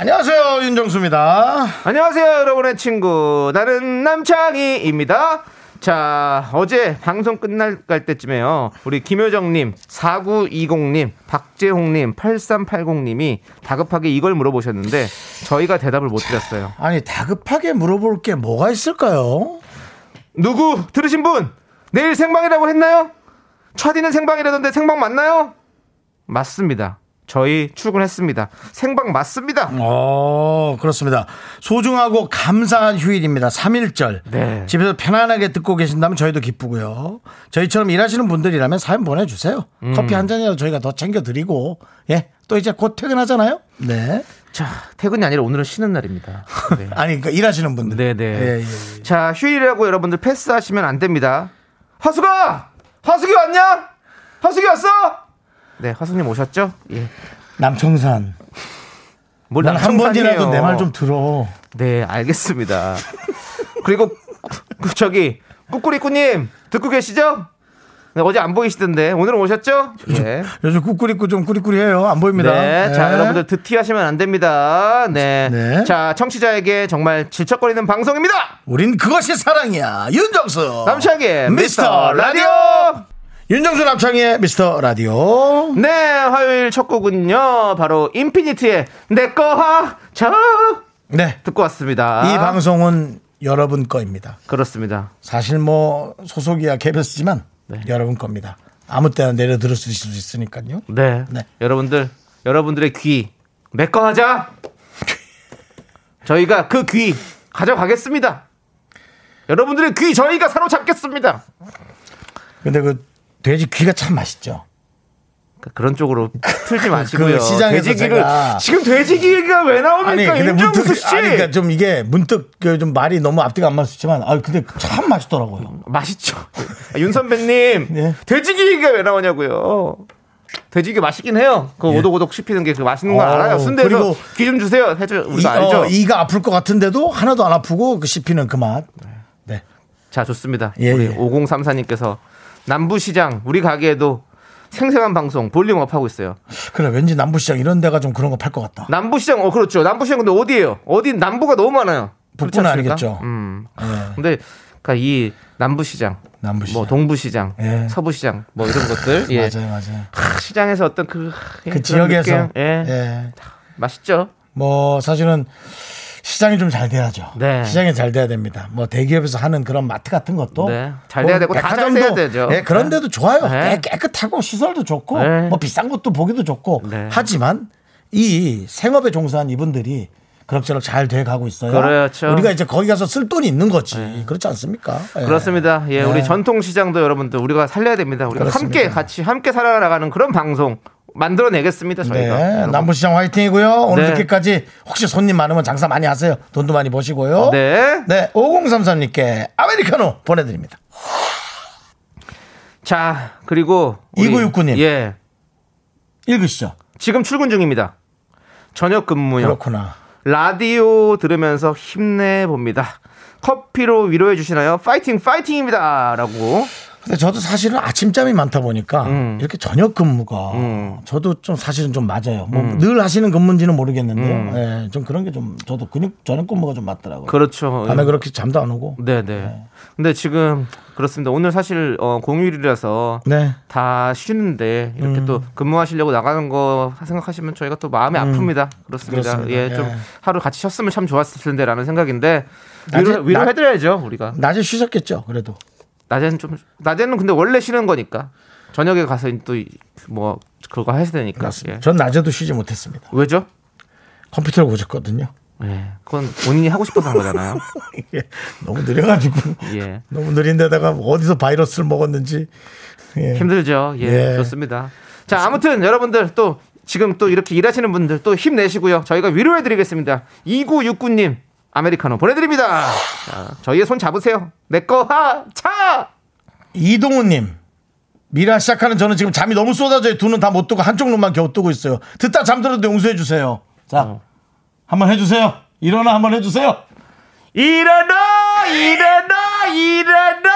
안녕하세요 윤정수입니다. 안녕하세요, 여러분의 친구. 나는 남창희입니다. 자, 어제 방송 끝날 갈 때쯤에요. 우리 김효정님, 4920님, 박재홍님, 8380님이 다급하게 이걸 물어보셨는데 저희가 대답을 못 드렸어요. 아니 다급하게 물어볼 게 뭐가 있을까요? 누구 들으신 분? 내일 생방이라고 했나요? 차디는 생방이라던데 생방 맞나요? 맞습니다. 저희 출근했습니다. 생방 맞습니다. 어 그렇습니다. 소중하고 감사한 휴일입니다. 3일절. 네. 집에서 편안하게 듣고 계신다면 저희도 기쁘고요. 저희처럼 일하시는 분들이라면 사연 보내주세요. 음. 커피 한 잔이라도 저희가 더 챙겨드리고 예. 또 이제 곧 퇴근하잖아요. 네. 자, 퇴근이 아니라 오늘은 쉬는 날입니다. 네. 아니 그러니까 일하시는 분들. 네네. 예, 예, 예. 자, 휴일이라고 여러분들 패스하시면 안 됩니다. 하수가! 하수기 왔냐? 하수기 왔어? 네, 하수님 오셨죠? 예. 남청산. 뭘 난한 남청산이에요. 번이라도 내 말 좀 들어. 네, 알겠습니다. 그리고 그 저기 꾸꾸리꾸님 듣고 계시죠? 네, 어제 안 보이시던데 오늘은 오셨죠? 예. 요즘 꾸꾸리꾸 좀 꾸리꾸리해요. 안 보입니다. 네, 자 네. 여러분들 드티하시면 안 됩니다. 네. 네. 자 청취자에게 정말 질척거리는 방송입니다. 우린 그것이 사랑이야. 윤정수. 남창의 미스터 라디오. 윤정수 남창의 미스터 라디오. 네, 화요일 첫 곡은요, 바로 인피니트의 내꺼 하자 네. 듣고 왔습니다. 이 방송은 여러분 거입니다. 그렇습니다. 사실 뭐 소속이야 KBS지만 네. 여러분 겁니다. 아무 때나 내려 들을 수 있으니까요. 네. 네. 여러분들, 여러분들의 귀, 내꺼 하자! 저희가 그 귀 가져가겠습니다. 여러분들의 귀 저희가 사로잡겠습니다. 근데 그 돼지 귀가 참 맛있죠. 그런 쪽으로 틀지 마시고요. 그 시장에서 돼지기를 지금 돼지기가 왜 나옵니까? 윤정수 씨. 아니 그러니까 좀 이게 문득 그좀 말이 너무 앞뒤가 안 맞았지만 아 근데 참 맛있더라고요. 맛있죠. 아, 윤 선배님, 네. 돼지기가 왜 나오냐고요. 돼지기 맛있긴 해요. 그 오독오독 씹히는 게 그 맛있는 거 어, 알아요. 순대에서 그리고 귀좀 주세요. 해줘. 이, 우리가 알죠. 어, 이가 아플 것 같은데도 하나도 안 아프고 그 씹히는 그 맛. 네. 자, 좋습니다. 예, 우리 예. 5034님께서 남부시장 우리 가게에도 생생한 방송 볼륨업 하고 있어요. 그래 왠지 남부시장 이런 데가 좀 그런 거 팔 것 같다. 남부시장 어 그렇죠. 남부시장 근데 어디예요? 어디 남부가 너무 많아요. 북부는? 아니겠죠. 음. 예. 근데 그러니까 이 남부시장, 남부시장. 뭐 동부시장, 예. 서부시장 뭐 이런 것들 예. 맞아요, 맞아요. 하, 시장에서 어떤 그, 예, 그 지역에서 예. 예. 맛있죠. 뭐 사실은 시장이 좀 잘 돼야죠. 네. 시장이 잘 돼야 됩니다. 뭐 대기업에서 하는 그런 마트 같은 것도 네. 잘 돼야 되고 다잘 돼야 되죠. 예, 그런 네. 데도 좋아요. 네. 깨- 깨끗하고 시설도 좋고 네. 뭐 비싼 것도 보기도 좋고 네. 하지만 이 생업에 종사한 이분들이 그럭저럭 잘 돼 가고 있어요. 그렇죠. 우리가 이제 거기 가서 쓸 돈이 있는 거지. 그렇지 않습니까? 예. 그렇습니다. 예, 네. 우리 전통 시장도 여러분들 우리가 살려야 됩니다. 우리가 그렇습니다. 함께 같이 함께 살아나가는 그런 방송 만들어내겠습니다. 저희가. 네. 남부시장 화이팅이고요. 오늘 네. 늦게까지 혹시 손님 많으면 장사 많이 하세요. 돈도 많이 버시고요. 네. 네, 5033님께 아메리카노 보내드립니다. 자, 그리고 우리- 2969님. 예. 읽으시죠. 지금 출근 중입니다. 저녁 근무요. 그렇구나. 라디오 들으면서 힘내 봅니다. 커피로 위로해 주시나요? 파이팅 파이팅입니다라고. 근데 저도 사실은 아침잠이 많다 보니까 음. 이렇게 저녁 근무가 음. 저도 좀 사실은 좀 맞아요. 뭐늘 하시는 근무인지는 모르겠는데요. 예, 좀 그런 게 좀 저도 근육 저녁 근무가 좀 맞더라고요. 음. 그렇죠. 밤에 그렇게 잠도 안 오고. 네, 네. 근데 지금 그렇습니다. 오늘 사실 어, 공휴일이라서 네. 다 쉬는데 이렇게 음. 또 근무하시려고 나가는 거 생각하시면 저희가 또 마음이 아픕니다. 그렇습니다. 음. 그렇습니다. 예, 좀 예. 하루 같이 쉬었으면 참 좋았을 텐데라는 생각인데 낮에- 위로, 위로 낮- 해드려야죠 우리가. 낮에 쉬셨겠죠. 그래도. 낮에는 좀 낮에는 근데 원래 쉬는 거니까 저녁에 가서 또 뭐 그거 해야 되니까. 그렇습니다. 예. 전 낮에도 쉬지 못했습니다. 왜죠? 컴퓨터를 보셨거든요. 예. 그건 본인이 하고 싶어서 한 거잖아요. 이게 너무 느려가지고 예. 너무 느린데다가 어디서 바이러스를 먹었는지 예. 힘들죠. 예, 예. 좋습니다. 자, 아무튼 여러분들 또 지금 또 이렇게 일하시는 분들 또 힘내시고요. 저희가 위로해드리겠습니다. 2969님, 아메리카노 보내드립니다. 자, 저희의 손 잡으세요. 내꺼 하, 차! 이동우님. 미라 시작하는 저는 지금 잠이 너무 쏟아져요. 두 눈 다 못 뜨고 한쪽 눈만 겨우 뜨고 있어요. 듣다 잠들어도 용서해 주세요. 자, 어. 한번 해주세요. 일어나 한번 해주세요. 일어나! 일어나! 일어나!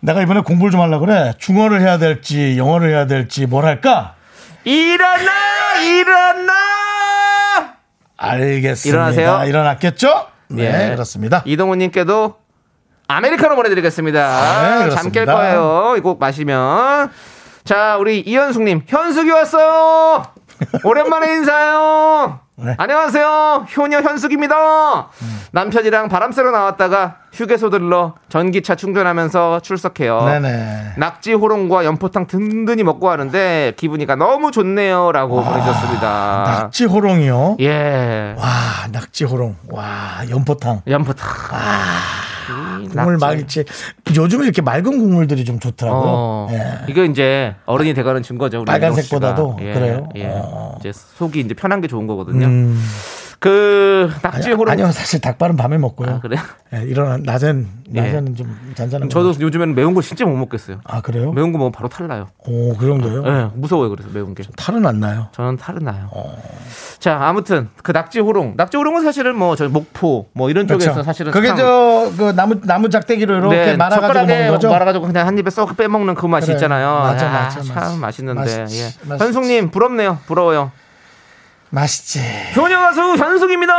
내가 이번에 공부를 좀 하려 그래. 중어를 해야 될지 영어를 해야 될지 뭘 할까? 일어나! 일어나! 알겠습니다. 일어나세요. 일어났겠죠? 네, 예. 그렇습니다. 이동훈님께도 아메리카노 보내드리겠습니다. 네, 잠깰 그렇습니다. 거예요. 이거 마시면. 자, 우리 이현숙님, 현숙이 왔어요. 오랜만에 인사요. 네. 안녕하세요. 효녀 현숙입니다. 남편이랑 바람 쐬러 나왔다가 휴게소 들러 전기차 충전하면서 출석해요. 네네. 낙지 호롱과 연포탕 든든히 먹고 하는데 기분이가 너무 좋네요라고 보내셨습니다. 낙지 호롱이요. 예. 와, 낙지 호롱. 와, 연포탕. 연포탕. 이 국물 낙지. 맑지. 요즘에 이렇게 맑은 국물들이 좀 좋더라고요. 어, 예. 이거 이제 어른이 돼가는 증거죠. 빨간색보다도 씨가. 그래요? 예. 어. 이제 속이 이제 편한 게 좋은 거거든요. 음, 그 낙지 호롱. 아니요, 사실 닭발은 밤에 먹고요. 아, 그래요? 예, 일어나 낮엔 낮에는 좀 잔잔한. 저도 거. 요즘에는 매운 걸 진짜 못 먹겠어요. 아 그래요? 매운 거 먹으면 바로 탈나요. 오, 그 정도요? 예, 무서워요. 그래서 매운 게. 탈은 안 나요. 저는 탈은 나요. 어. 자, 아무튼 그 낙지 호롱. 낙지 호롱은 사실은 뭐 저 목포 뭐 이런 쪽에서 그렇죠. 사실은 그게 참- 저그 나무 나무 짝대기로 이렇게 네, 말아가지고 먹는 거죠. 말아가지고 그냥 한 입에 쏙 빼먹는 그 맛이 그래. 있잖아요. 맞아, 야, 맞아, 참 맞아. 맛있는데. 맛있지, 예. 현숙님 부럽네요. 부러워요. 맛있지. 효녀 가수 현숙입니다.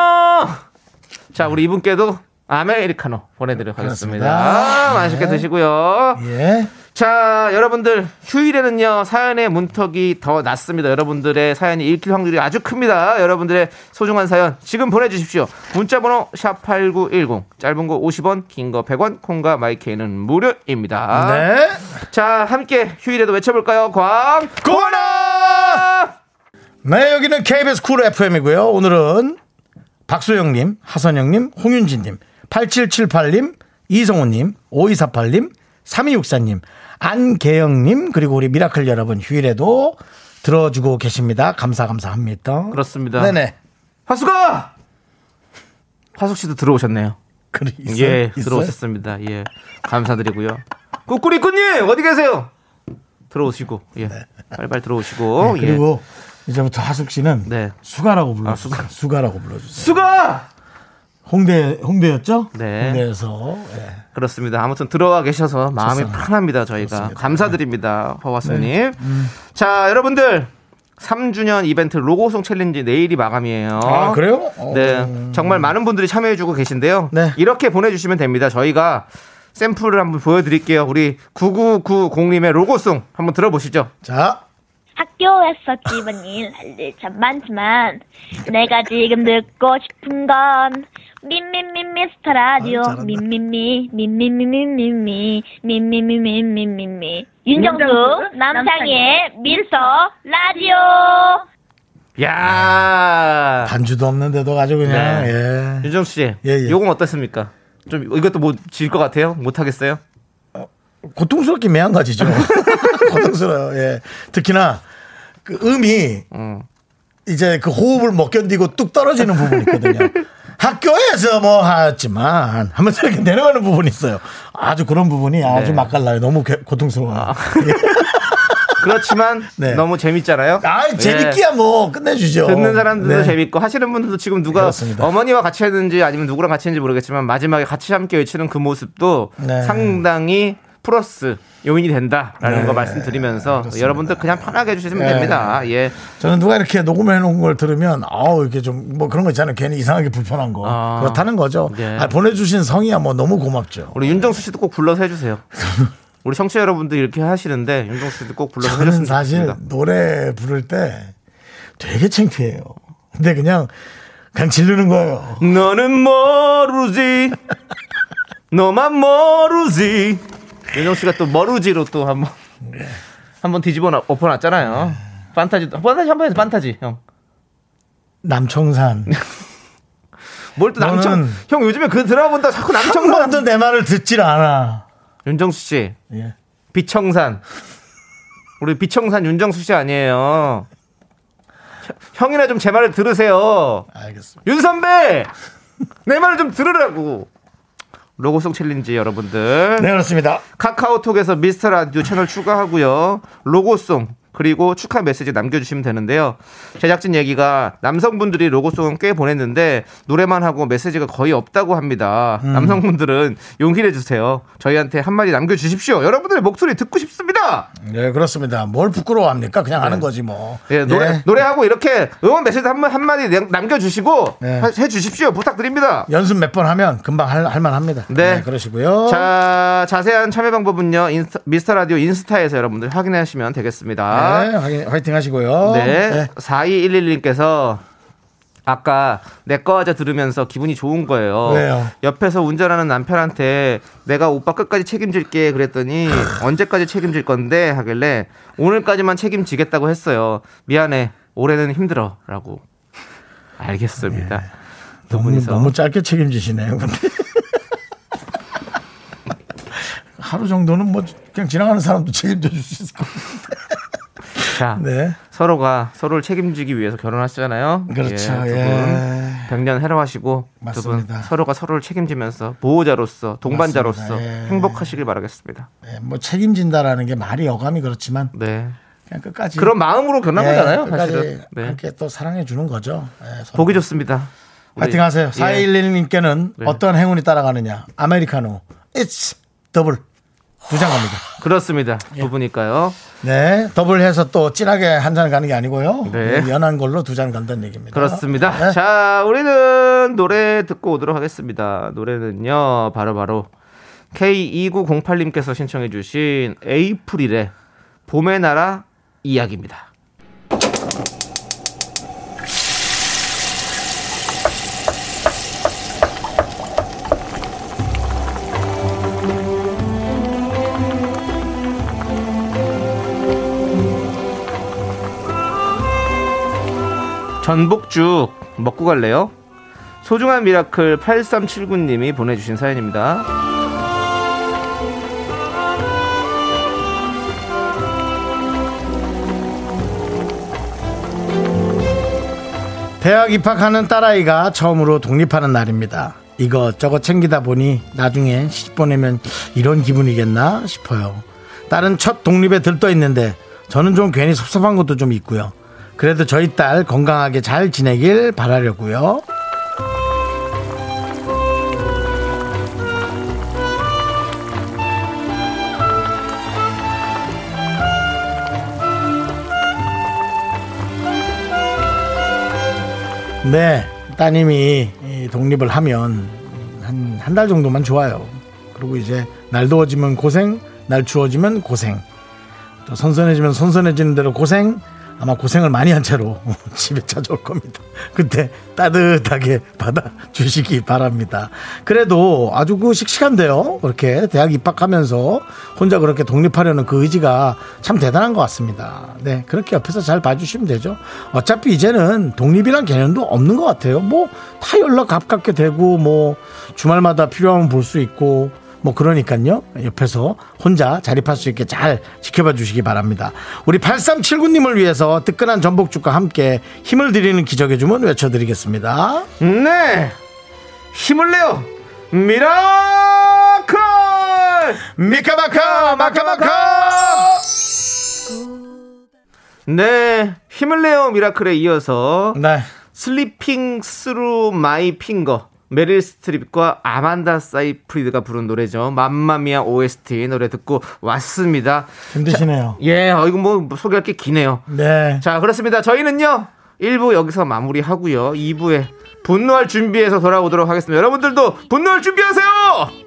자, 우리 이분께도 아메리카노 보내드리겠습니다. 그렇습니다. 맛있게 네. 드시고요. 예. 자, 여러분들 휴일에는요 사연의 문턱이 더 낮습니다. 여러분들의 사연이 읽힐 확률이 아주 큽니다. 여러분들의 소중한 사연 지금 보내주십시오. 문자번호 샵 #8910 짧은 거 50원, 긴 거 100원, 콩과 마이케이는 무료입니다. 네. 자, 함께 휴일에도 외쳐볼까요? 광 고나! 네, 여기는 KBS 쿨 FM이고요. 오늘은 박소영님, 하선영님, 홍윤진님, 8778님, 이성호님, 5248님, 3264님, 안계영님, 그리고 우리 미라클 여러분 휴일에도 들어주고 계십니다. 감사, 감사합니다. 그렇습니다. 네네. 화수가 화숙 씨도 들어오셨네요. 그래, 있어요? 예, 있어요? 들어오셨습니다. 예, 감사드리고요. 꾸꾸리꾸님 어디 계세요? 들어오시고, 예, 빨리빨리 들어오시고, 네, 예. 그리고 이제부터 하숙 씨는 네. 수가라고 불러주세요. 아, 수가. 수가라고 불러주세요. 수가 홍대, 홍대였죠? 네. 홍대에서. 예. 그렇습니다. 아무튼 들어와 계셔서 마음이 좋습니다. 편합니다. 저희가 그렇습니다. 네. 음. 감사드립니다, 허화수님. 자, 여러분들 3주년 이벤트 로고송 챌린지 내일이 마감이에요. 아, 그래요? 어. 네, 정말 많은 분들이 참여해주고 계신데요. 네. 이렇게 보내주시면 됩니다. 저희가 샘플을 한번 보여드릴게요. 우리 9990님의 로고송 한번 들어보시죠. 자, 학교에서 집안일 할 일 참 많지만 내가 지금 듣고 싶은 건 미미미 미스터 라디오 아, 잘한다. 미미미 미미미미미미 미미미미미미미 윤정수 남창희의 미스터 라디오 야 반주도 없는데도 아주 그냥, 네. 예. 윤정수 씨, 예, 예. 요건 어떻습니까? 좀 이것도 뭐질것 같아요? 못 하겠어요? 고통스럽게 매한 가지죠. 고통스러워요. 예. 특히나 그 음이 음. 이제 그 호흡을 못 견디고 뚝 떨어지는 부분이 있거든요. 학교에서 뭐 하지만 하면서 이렇게 내려가는 부분이 있어요. 아주 그런 부분이 아주 네. 맛깔나요. 너무 개- 고통스러워요. 그렇지만 네. 너무 재밌잖아요. 아, 예. 재밌기야 뭐 끝내주죠. 듣는 사람들도 네. 재밌고 하시는 분들도 지금 누가 그렇습니다. 어머니와 같이 했는지 아니면 누구랑 같이 했는지 모르겠지만 마지막에 같이 함께 외치는 그 모습도 네. 상당히 플러스 요인이 된다라는 네. 거 말씀드리면서 그렇습니다. 여러분들 그냥 편하게 해주시면 네. 됩니다. 예. 저는 누가 이렇게 녹음해 놓은 걸 들으면 아우 이렇게 좀 뭐 그런 거 있잖아요. 괜히 이상하게 불편한 거 아. 그렇다는 거죠. 네. 아, 보내주신 성의야 뭐 너무 고맙죠. 우리 윤정수 씨도 꼭 불러서 해주세요. 우리 청취자 여러분들 이렇게 하시는데 윤정수 씨도 꼭 불러서 저는 해줬으면 사실 좋겠습니다. 노래 부를 때 되게 창피해요. 근데 그냥 그냥 지르는 거예요. 너는 모르지 너만 모르지 윤정 씨가 또 모르지로 또 한번 한번 뒤집어 놔- 엎어놨잖아요. 판타지 판타지 한번 해서 판타지 형. 남청산. 뭘 또 남청 형 요즘에 그 드라마 본다 자꾸 한 남청산 번도 내 말을 듣질 않아. 윤정수 씨 예. 비청산 우리 비청산 윤정수 씨 아니에요. 형이나 좀 제 말을 들으세요. 알겠습니다. 윤 선배 내 말을 좀 들으라고. 로고송 챌린지 여러분들 네, 그렇습니다. 카카오톡에서 미스터 라디오 채널 추가하고요. 로고송 그리고 축하 메시지 남겨주시면 되는데요. 제작진 얘기가 남성분들이 로고송은 꽤 보냈는데 노래만 하고 메시지가 거의 없다고 합니다. 음. 남성분들은 용기를 주세요. 저희한테 한마디 남겨주십시오. 여러분들의 목소리 듣고 싶습니다. 네, 그렇습니다. 뭘 부끄러워합니까? 그냥 하는 거지 뭐. 예, 노래, 네. 노래하고 이렇게 응원 메시지 한, 마- 한마디 남- 남겨주시고 네. 하- 해주십시오. 부탁드립니다. 연습 몇 번 하면 금방 할, 할 만합니다. 네. 그러시고요. 자, 자세한 참여 방법은요. 인스타, 미스터 라디오 인스타에서 여러분들 확인하시면 되겠습니다. 네, 화이팅, 하시고요. 네. 4211님께서 아까 내 거 하자 들으면서 기분이 좋은 거예요. 왜요? 옆에서 운전하는 남편한테 내가 오빠 끝까지 책임질게 그랬더니 언제까지 책임질 건데 하길래 오늘까지만 책임지겠다고 했어요. 미안해. 올해는 힘들어라고. 알겠습니다. 두 너무, 너무 짧게 책임지시네요. 근데. 하루 정도는 뭐 그냥 지나가는 사람도 책임져 줄 수 있을 것 같아요. 자, 네. 서로가 서로를 책임지기 위해서 결혼하시잖아요. 그렇죠. 예, 두 예. 분 백년 해로하시고 두. 분 서로가 서로를 책임지면서 보호자로서 동반자로서. 예. 행복하시길 바라겠습니다. 네, 뭐 책임진다라는 게 말이 어감이 그렇지만 네. 그냥 끝까지 그런 마음으로 결혼한 네, 거잖아요, 사실은. 네. 그렇게 또 사랑해 주는 거죠. 네, 서로. 보기 좋습니다. 파이팅 하세요. 예. 4111님께는 네. 어떤 행운이 따라가느냐. 아메리카노. It's 더블. 두잔 갑니다. 그렇습니다. 예. 두 분이니까요. 네. 더블 해서 또 진하게 한 잔 가는 게 아니고요. 네. 네, 연한 걸로 두 잔 간다는 얘기입니다. 그렇습니다. 네. 자, 우리는 노래 듣고 오도록 하겠습니다. 노래는요, 바로바로 K2908님께서 신청해주신 에이프릴의 봄의 나라 이야기입니다. 전복죽 먹고 갈래요? 소중한 미라클 8379님이 보내주신 사연입니다. 대학 입학하는 딸아이가 처음으로 독립하는 날입니다. 이것저것 챙기다 보니 나중에 시집 보내면 이런 기분이겠나 싶어요. 딸은 첫 독립에 들떠 있는데 저는 좀 괜히 섭섭한 것도 좀 있고요. 그래도 저희 딸 건강하게 잘 지내길 바라려고요. 네, 따님이 이 독립을 하면 한 한 달 정도만 좋아요. 그리고 이제 날 더워지면 고생, 날 추워지면 고생. 또 선선해지면 선선해지는 대로 고생. 아마 고생을 많이 한 채로 집에 찾아올 겁니다. 그때 따뜻하게 받아 주시기 바랍니다. 그래도 아주 그 씩씩한데요. 그렇게 대학 입학하면서 혼자 그렇게 독립하려는 그 의지가 참 대단한 것 같습니다. 네, 그렇게 옆에서 잘 봐주시면 되죠. 어차피 이제는 독립이란 개념도 없는 것 같아요. 뭐 다 연락 가깝게 되고 뭐 주말마다 필요하면 볼 수 있고 뭐 그러니까요. 옆에서 혼자 자립할 수 있게 잘 지켜봐 주시기 바랍니다. 우리 8379님을 위해서 뜨끈한 전복죽과 함께 힘을 드리는 기적의 주문 외쳐드리겠습니다. 네! 힘을 내요! Miracle! 미카마카 마카마카 네, 힘을 내요 Miracle에 이어서 네. Slipping Through My Finger 메릴 스트립과 아만다 사이프리드가 부른 노래죠. 맘마미아 OST 노래 듣고 왔습니다. 힘드시네요. 예, 어, 이거 뭐 소개할 게 기네요. 네. 자, 그렇습니다. 저희는요, 1부 여기서 마무리 하고요. 2부에 분노할 준비해서 돌아오도록 하겠습니다. 여러분들도 분노할 준비하세요!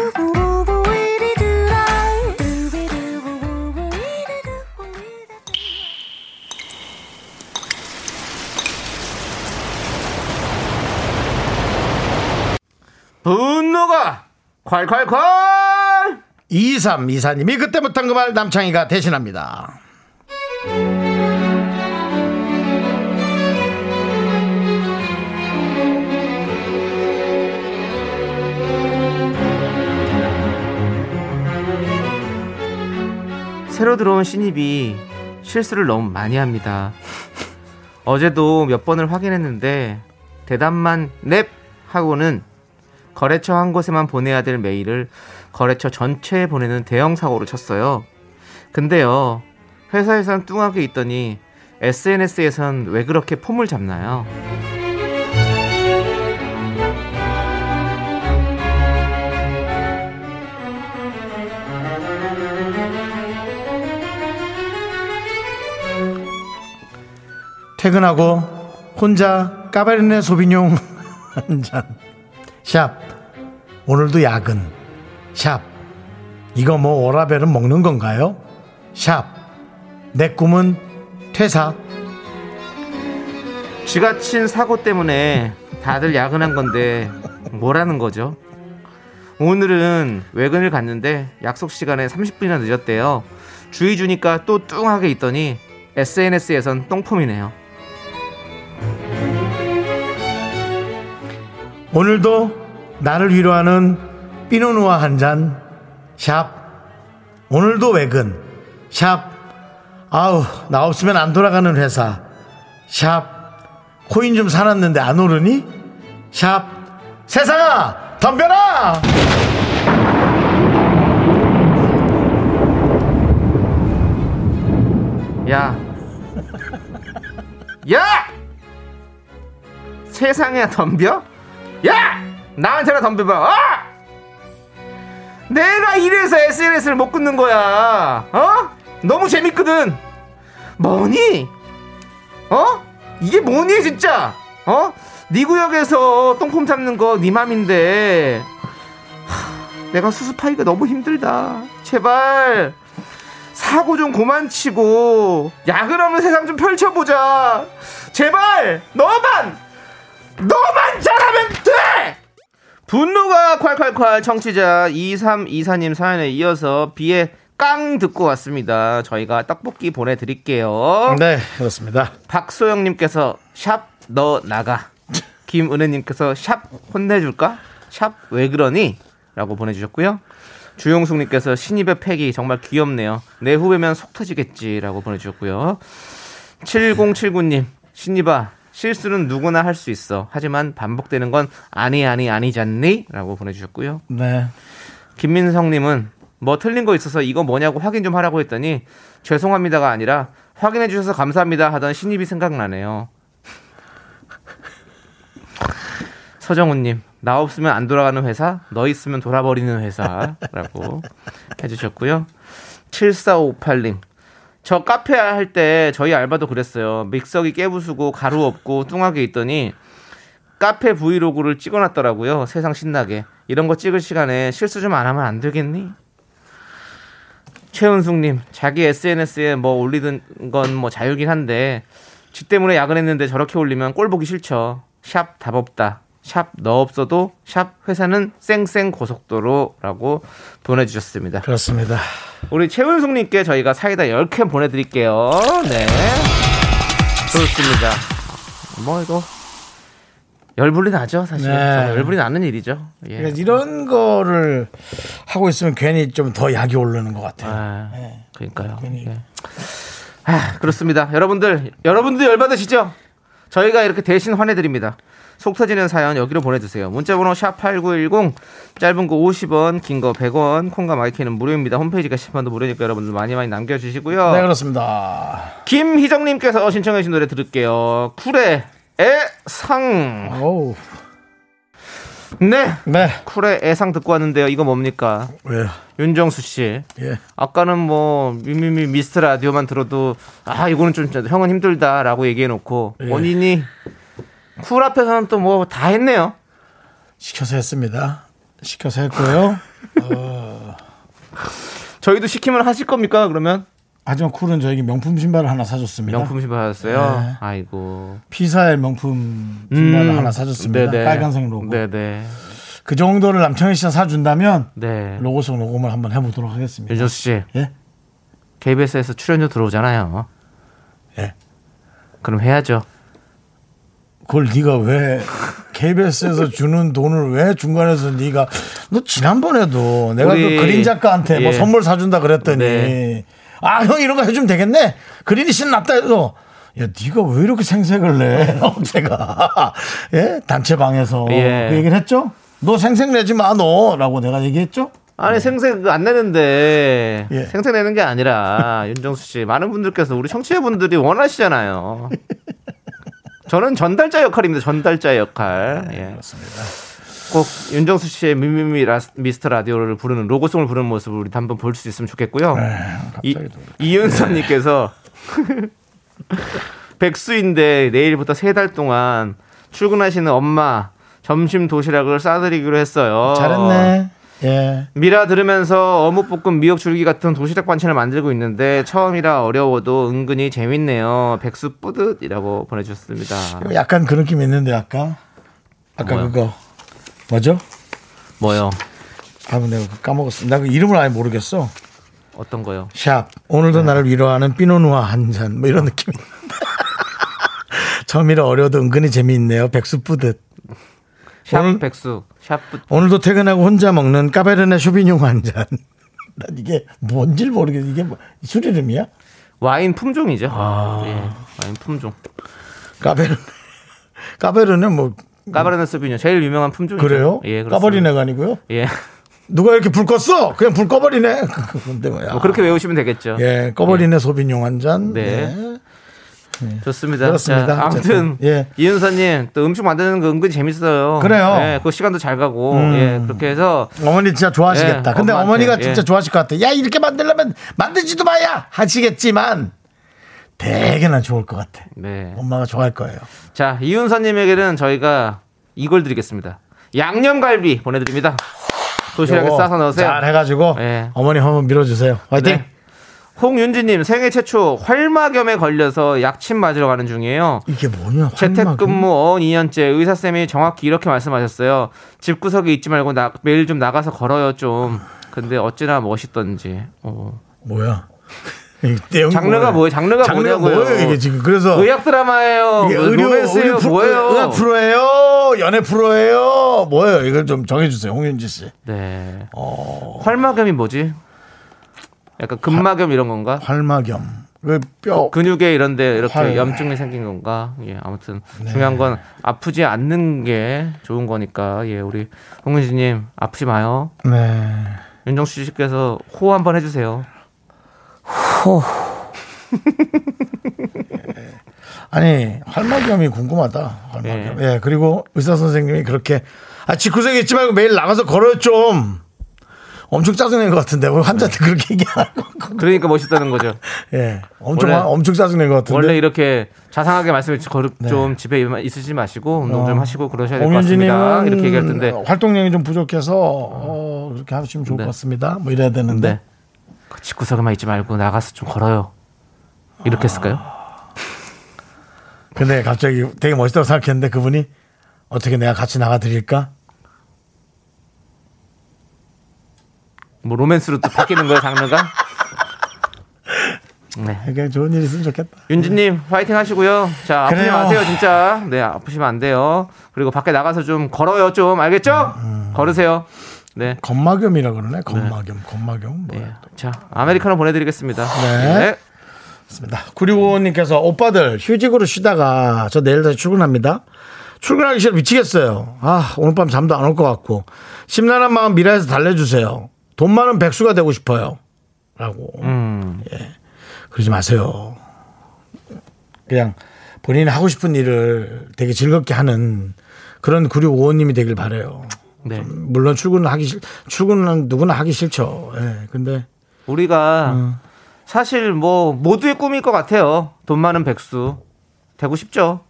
분노가 콸콸콸 2324님이 그때 못한 그 말 남창희가 대신합니다. 새로 들어온 신입이 실수를 너무 많이 합니다. 어제도 몇 번을 확인했는데 대답만 넵 하고는 거래처 한 곳에만 보내야 될 메일을 거래처 전체에 보내는 대형 사고를 쳤어요. 근데요, 회사에선 뚱하게 있더니 SNS에선 왜 그렇게 폼을 잡나요? 퇴근하고 혼자 까베르네 소비뇽 한 잔. 샵. 오늘도 야근. 샵. 이거 뭐 오라벨은 먹는 건가요? 샵. 내 꿈은 퇴사. 쥐가 친 사고 때문에 다들 야근한 건데 뭐라는 거죠? 오늘은 외근을 갔는데 약속 시간에 30분이나 늦었대요. 주의 주니까 또 뚱하게 있더니 SNS에선 똥폼이네요. 오늘도 나를 위로하는 피노누아 한 잔. 샵. 오늘도 외근. 샵. 아우, 나 없으면 안 돌아가는 회사. 샵. 코인 좀 사놨는데 안 오르니? 샵. 세상아! 덤벼라! 야, 야, 세상에 덤벼? 야, 나한테나 덤벼봐. 어? 내가 이래서 SNS를 못 끊는 거야. 어? 너무 재밌거든. 뭐니? 어? 이게 뭐니 진짜? 어? 네 구역에서 똥폼 잡는 거 네 맘인데 하, 내가 수습하기가 너무 힘들다. 제발 사고 좀 그만 치고 야근하면 세상 좀 펼쳐보자. 제발 너만 너만 잘하면 돼. 분노가 콸콸콸 청취자 2324님 사연에 이어서 비의 깡 듣고 왔습니다. 저희가 떡볶이 보내드릴게요. 네, 그렇습니다. 박소영님께서 샵 너 나가. 김은혜님께서 샵 혼내줄까? 샵 왜 그러니? 라고 보내주셨고요. 주용숙님께서 신입의 팩이 정말 귀엽네요. 내 후배면 속 터지겠지라고 보내주셨고요. 7079님 신입아 실수는 누구나 할 수 있어. 하지만 반복되는 건 아니 아니 아니잖니? 라고 보내주셨고요. 네. 김민성님은 뭐 틀린 거 있어서 이거 뭐냐고 확인 좀 하라고 했더니 죄송합니다가 아니라 확인해 주셔서 감사합니다 하던 신입이 생각나네요. 서정훈님 나 없으면 안 돌아가는 회사 너 있으면 돌아버리는 회사라고 해주셨고요. 7458님 저 카페 할 때 저희 알바도 그랬어요. 믹서기 깨부수고 가루 없고 뚱하게 있더니 카페 브이로그를 찍어놨더라고요. 세상 신나게. 이런 거 찍을 시간에 실수 좀 안 하면 안 되겠니? 최은숙님, 자기 SNS에 뭐 올리던 건 뭐 자유긴 한데, 지 때문에 야근했는데 저렇게 올리면 꼴 보기 싫죠. 샵 답 없다. 샵 너 없어도 샵 회사는 쌩쌩 고속도로라고 보내주셨습니다. 그렇습니다. 우리 최은숙님께 저희가 사이다 10캔 보내드릴게요. 네. 좋습니다. 뭐 이거 열불이 나죠 사실. 네. 정말 열불이 나는 일이죠. 예. 그러니까 이런 거를 하고 있으면 괜히 좀 더 약이 오르는 것 같아요. 아, 네. 그러니까요. 괜히. 예. 아, 그렇습니다. 여러분들, 여러분도 열받으시죠? 저희가 이렇게 대신 환해드립니다. 속 터지는 사연 여기로 보내주세요. 문자번호 샵 8910, 짧은 거 50원, 긴 거 100원, 콩과 마이크는 무료입니다. 홈페이지 게시판도 무료니까 여러분들 많이 많이 남겨주시고요. 네, 그렇습니다. 김희정님께서 신청해 주신 노래 들을게요. 쿨의 애상. 어우, 네. 네. 쿨의 애상 듣고 왔는데요. 이거 뭡니까? 왜요? 윤정수 씨. 예. 아까는 뭐 미미미 미스터 라디오만 들어도 아 이거는 좀 형은 힘들다라고 얘기해 놓고 예. 본인이 쿨 앞에서는 또 뭐 다 했네요. 시켜서 했습니다. 시켜서 했고요. 저희도 시키면 하실 겁니까 그러면? 하지만 쿨은 저에게 명품 신발을 하나 사줬습니다. 명품 신발 하셨어요? 네. 아이고. 피사의 명품 신발을 하나 사줬습니다. 네네. 빨간색 로고. 네네. 그 정도를 남창희 씨가 사준다면 네. 로고송 녹음을 한번 해보도록 하겠습니다. 윤정수 씨, 예? KBS에서 출연료 들어오잖아요. 예. 그럼 해야죠. 그걸 네가 왜 KBS에서 주는 돈을 왜 중간에서 네가 너 지난번에도 내가 우리- 그 그린 작가한테 뭐 예. 선물 사준다 그랬더니 네. 아형 이런 거 해주면 되겠네 그린이 신났다 해서 야 네가 왜 이렇게 생색을 내 제가 예 단체 방에서 예. 그 얘기를 했죠 너 생색 내지 마 너라고 내가 얘기했죠 아니 생색 안 내는데 예. 생색 내는 게 아니라 윤정수 씨 많은 분들께서 우리 청취자 분들이 원하시잖아요. 저는 전달자 역할입니다. 전달자 역할. 예. 그렇습니다 꼭 윤정수 씨의 미미미 라, 미스터 라디오를 부르는 로고송을 부르는 모습을 우리 한번 볼 수 있으면 좋겠고요. 이, 갑자기 또 이윤서님께서 백수인데 내일부터 세 달 동안 출근하시는 엄마 점심 도시락을 싸드리기로 했어요. 잘했네 예. 미라 들으면서 어묵볶음 미역 줄기 같은 도시락 반찬을 만들고 있는데 처음이라 어려워도 은근히 재밌네요. 백수 뿌듯이라고 보내주셨습니다. 약간 그 느낌 있는데 아까? 아까 뭐요? 그거. 뭐죠? 뭐요? 아 내가 까먹었어. 나 그 이름을 아예 모르겠어. 어떤 거요? 샵. 오늘도 나를 위로하는 Pinot Noir 한 잔. 뭐 이런 느낌 처음이라 어려도 은근히 재미있네요. 백수 뿌듯 샵 오늘- 백수 샵 뿌... 오늘도 퇴근하고 혼자 먹는 Cabernet Sauvignon 한 잔 난 이게 뭔지 모르겠어 이게 뭐, 술 이름이야 와인 품종이죠. 아. 예, 와인 품종. Cabernet Cabernet 뭐 Cabernet Sauvignon 제일 유명한 품종이죠. 그래요 예. 까버리네가 아니고요 예, 누가 이렇게 불 껐어 그냥 불 꺼버리네 근데 뭐야 뭐 그렇게 외우시면 되겠죠. 예 꺼버리네 Sauvignon 한 잔 네. 좋습니다. 그렇습니다. 자, 아무튼 예. 이윤서님 또 음식 만드는 거 은근히 재밌어요. 그래요. 예, 그 시간도 잘 가고 음. 예, 그렇게 해서 어머니 진짜 좋아하시겠다. 예, 근데 엄마한테, 어머니가 예. 진짜 좋아하실 것 같아. 야 이렇게 만들려면 만들지도 마야 하시겠지만 되게나 좋을 것 같아. 네. 엄마가 좋아할 거예요. 자, 이윤서님에게는 저희가 이걸 드리겠습니다. 양념갈비 보내드립니다. 도시락에 싸서 넣으세요. 잘 해가지고 예. 어머니 한번 밀어주세요. 화이팅. 네. 홍윤지님 생애 최초 활마겸에 걸려서 약침 맞으러 가는 중이에요. 이게 뭐냐? 재택근무 어언 2년째 의사 쌤이 정확히 이렇게 말씀하셨어요. 집구석에 있지 말고 나, 매일 좀 나가서 걸어요 좀. 근데 어찌나 멋있던지. 어. 뭐야? 장르가 뭐예요? 장르가 장르가 뭐냐고요? 뭐예요 이게 지금? 그래서 의학 드라마예요. 뭐 의료 로맨스예요. 의료 프로, 뭐예요? 의학 프로예요? 연애 프로예요? 뭐예요? 이걸 좀 정해주세요, 홍윤지 씨. 네. 어. 활마겸이 뭐지? 약간 근마겸 이런 건가? 활마겸. 그 뼈. 근육에 이런데 이렇게 활. 염증이 생긴 건가? 예, 아무튼 네. 중요한 건 아프지 않는 게 좋은 거니까 예, 우리 홍은지님 아프지 마요. 네. 윤정수 씨께서 호 한번 해주세요. 아니 활마겸이 궁금하다. 활마겸. 예. 그리고 의사 선생님이 그렇게 아 집구석에 있지 말고 매일 나가서 걸어요 좀. 엄청 짜증낸 것 같은데 왜 환자한테 그렇게 얘기하고? 그러니까 멋있다는 거죠. 예, 엄청 원래- 엄청 짜증낸 것 같은데. 원래 이렇게 자상하게 말씀을 거- 네. 좀 집에 있으지 마시고 운동 좀 어. 하시고 그러셔야 될 것 같습니다. 이렇게 얘기할 텐데. 활동량이 좀 부족해서 어, 그렇게 하시면 좋을 네. 것 같습니다. 뭐 이래야 되는데. 네. 그 집구석에만 있지 말고 나가서 좀 걸어요. 이렇게 했을까요? 근데 갑자기 되게 멋있다고 생각했는데 그분이 어떻게 내가 같이 나가 드릴까? 뭐 로맨스로 또 바뀌는 거예요, 장르가? 네. 그냥 좋은 일 있으면 좋겠다. 윤지님 파이팅 하시고요. 자 아프지 그래요. 마세요 진짜. 네 아프시면 안 돼요. 그리고 밖에 나가서 좀 걸어요 좀 알겠죠? 음. 걸으세요. 네. 건마겸이라 그러네. 건마겸, 건마겸. 네. 뭐야? 자 아메리카노 보내드리겠습니다. 네. 맞습니다. 구리고님께서 오빠들 휴직으로 쉬다가 저 내일 다시 출근합니다. 출근하기 싫어 미치겠어요. 아 오늘 밤 잠도 안 올 것 같고 심란한 마음 미라에서 달래주세요. 돈 많은 백수가 되고 싶어요. 라고 음. 그러지 마세요. 그냥 본인이 하고 싶은 일을 되게 즐겁게 하는 그런 구리오원님이 되길 바래요. 네. 물론 출근은 하기 싫, 출근은 누구나 하기 싫죠. 예. 근데 우리가 음. 사실 뭐 모두의 꿈일 것 같아요. 돈 많은 백수 되고 싶죠.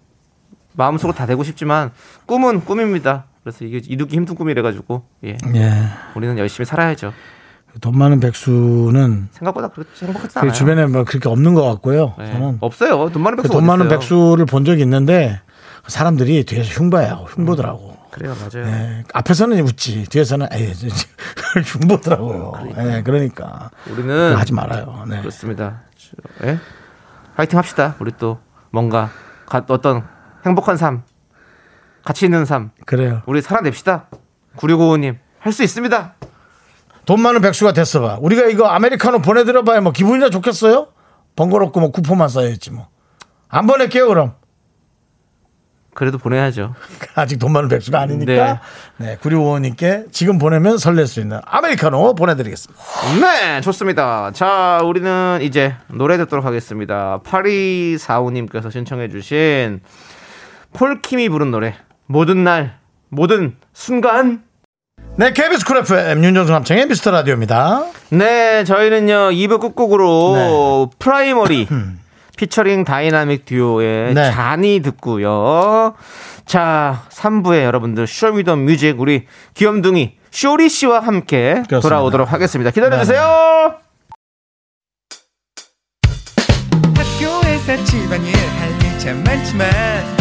마음속으로 다 되고 싶지만 꿈은 꿈입니다. 그래서 이게 이루기 힘든 꿈이래 가지고 예. 예. 우리는 열심히 살아야죠. 돈 많은 백수는 생각보다 그렇게 행복하지 그 않아요. 주변에 뭐 그렇게 없는 것 같고요. 네. 저는 없어요. 돈 많은 그 백수 돈 많은? 백수를 본 적이 있는데 그 사람들이 뒤에서 흉봐요. 흉보더라고. 그래요, 맞아요. 예, 앞에서는 웃지, 뒤에서는 에이, 흉보더라고요. 예, 그러니까 우리는 하지 말아요. 네. 그렇습니다. 예? 파이팅 합시다. 우리 또 뭔가 가- 어떤 행복한 삶, 가치 있는 삶, 그래요. 우리 살아냅시다. 9655님, 할 수 있습니다. 돈 많은 백수가 됐어 봐. 우리가 이거 아메리카노 보내드려 봐야 뭐 기분이나 좋겠어요? 번거롭고 뭐 쿠폰만 써야지 뭐. 안 보낼게요 그럼. 그래도 보내야죠. 아직 돈 많은 백수가 아니니까. 네, 구리오원님께 지금 보내면 설렐 수 있는 아메리카노 보내드리겠습니다. 네, 좋습니다. 자, 우리는 이제 노래 듣도록 하겠습니다. 8245님께서 신청해주신 폴킴이 부른 노래, 모든 날, 모든 순간. 네, KBS Cool FM 윤정수 남창희의 미스터 라디오입니다. 네, 저희는요, 2부 끝곡으로 네. 프라이머리 피처링 다이나믹 듀오의 네. 자니 듣고요. 자, 3부에 여러분들 Show Me The Music 우리 귀염둥이 쇼리 씨와 함께 그렇습니다. 네. 돌아오도록 하겠습니다. 기다려 주세요. 학교에서 집안일 할일참 많지만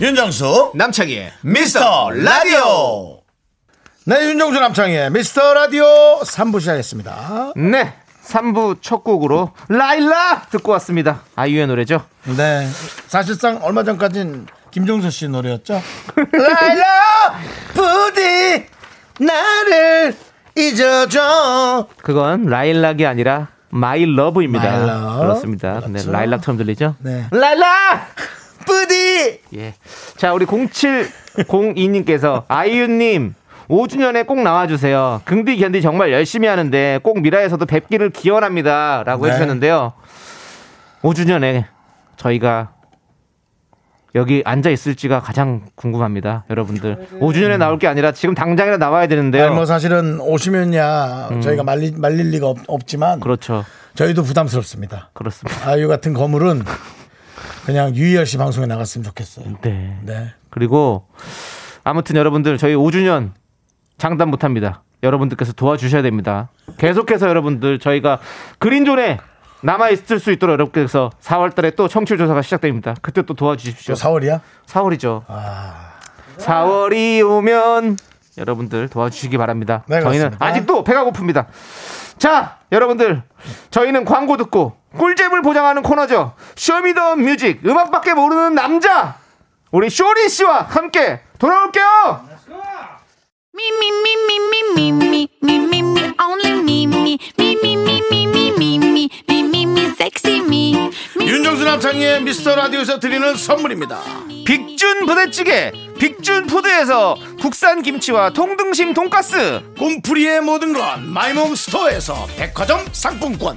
윤정수 남창희의 미스터 라디오. 네, 윤정수 남창희의 미스터 라디오 3부 시작했습니다. 네. 3부 첫 곡으로 라일락 듣고 왔습니다. 아이유의 노래죠. 네, 사실상 얼마 전까진 김종서 씨 노래였죠. 라일락 부디 나를 잊어줘. 그건 라일락이 아니라 My Love입니다. My love. 그렇습니다. 근데 그렇죠. 라일락처럼 들리죠? 네. 라일락! 부디 예. 자, 우리 0702님께서 아이유님 5주년에 꼭 나와주세요. 긍디 견디 정말 열심히 하는데 꼭 미라에서도 뵙기를 기원합니다. 라고 네. 해주셨는데요. 5주년에 저희가 여기 앉아 있을지가 가장 궁금합니다. 여러분들. 5주년에 나올 게 아니라 지금 당장이라 나와야 되는데요. 아니, 뭐 사실은 오시면야 저희가 말리, 말릴 리가 없, 지만 음. 그렇죠. 저희도 부담스럽습니다. 그렇습니다. 아유 같은 거물은 그냥 유희열 씨 방송에 나갔으면 좋겠어요. 네. 네. 그리고 아무튼 여러분들 저희 5주년 장담 못합니다. 여러분들께서 도와주셔야 됩니다. 계속해서 여러분들 저희가 그린존에 남아 있을 수 있도록 여러분께서 4월달에 또 청취율 조사가 시작됩니다. 그때 또 도와주십시오. 또 4월이야? 4월이죠. 아. 4월이 오면 여러분들 도와주시기 바랍니다. 네, 저희는 그렇습니다. 아직도 배가 고픕니다. 자, 여러분들 저희는 광고 듣고 꿀잼을 보장하는 코너죠. Show Me The Music. 음악밖에 모르는 남자. 우리 쇼리 씨와 함께 돌아올게요. 윤정수 남창희의 미스터 라디오에서 드리는 선물입니다. 빅준 부대찌개, 빅준 푸드에서 국산 김치와 통등심 돈가스, 곰풀이의 모든 것 마이몽 스토어에서 백화점 상품권.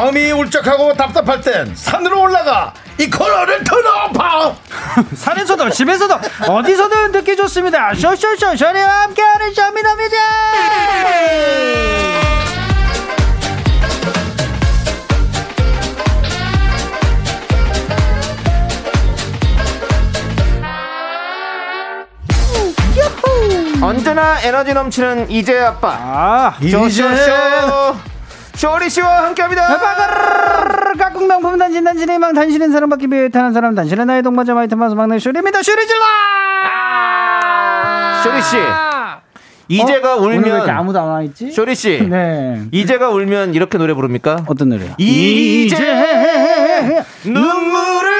마음이 울적하고 답답할 땐 산으로 올라가 이 코너를 틀어봐. 산에서도 집에서도 어디서든 듣기 좋습니다. 쇼쇼쇼 쇼리와 함께하는 Show Me The Music. 언제나 에너지 넘치는 이재 아빠 아, 쇼쇼 쇼 쇼리 씨와 함께합니다 각국 명품 단신 단신의 망 단신은 사랑받기 위해 태어난 사람 단신은 나의 동반자 마이티 마우스 막내 쇼리입니다. 쇼리 질러. 쇼리 씨 이재가 왜 울면 아무도 안 와 있지? 쇼리 씨. 네. 이재가 울면 이렇게 노래 부릅니까? 어떤 노래요? 이제 눈물을.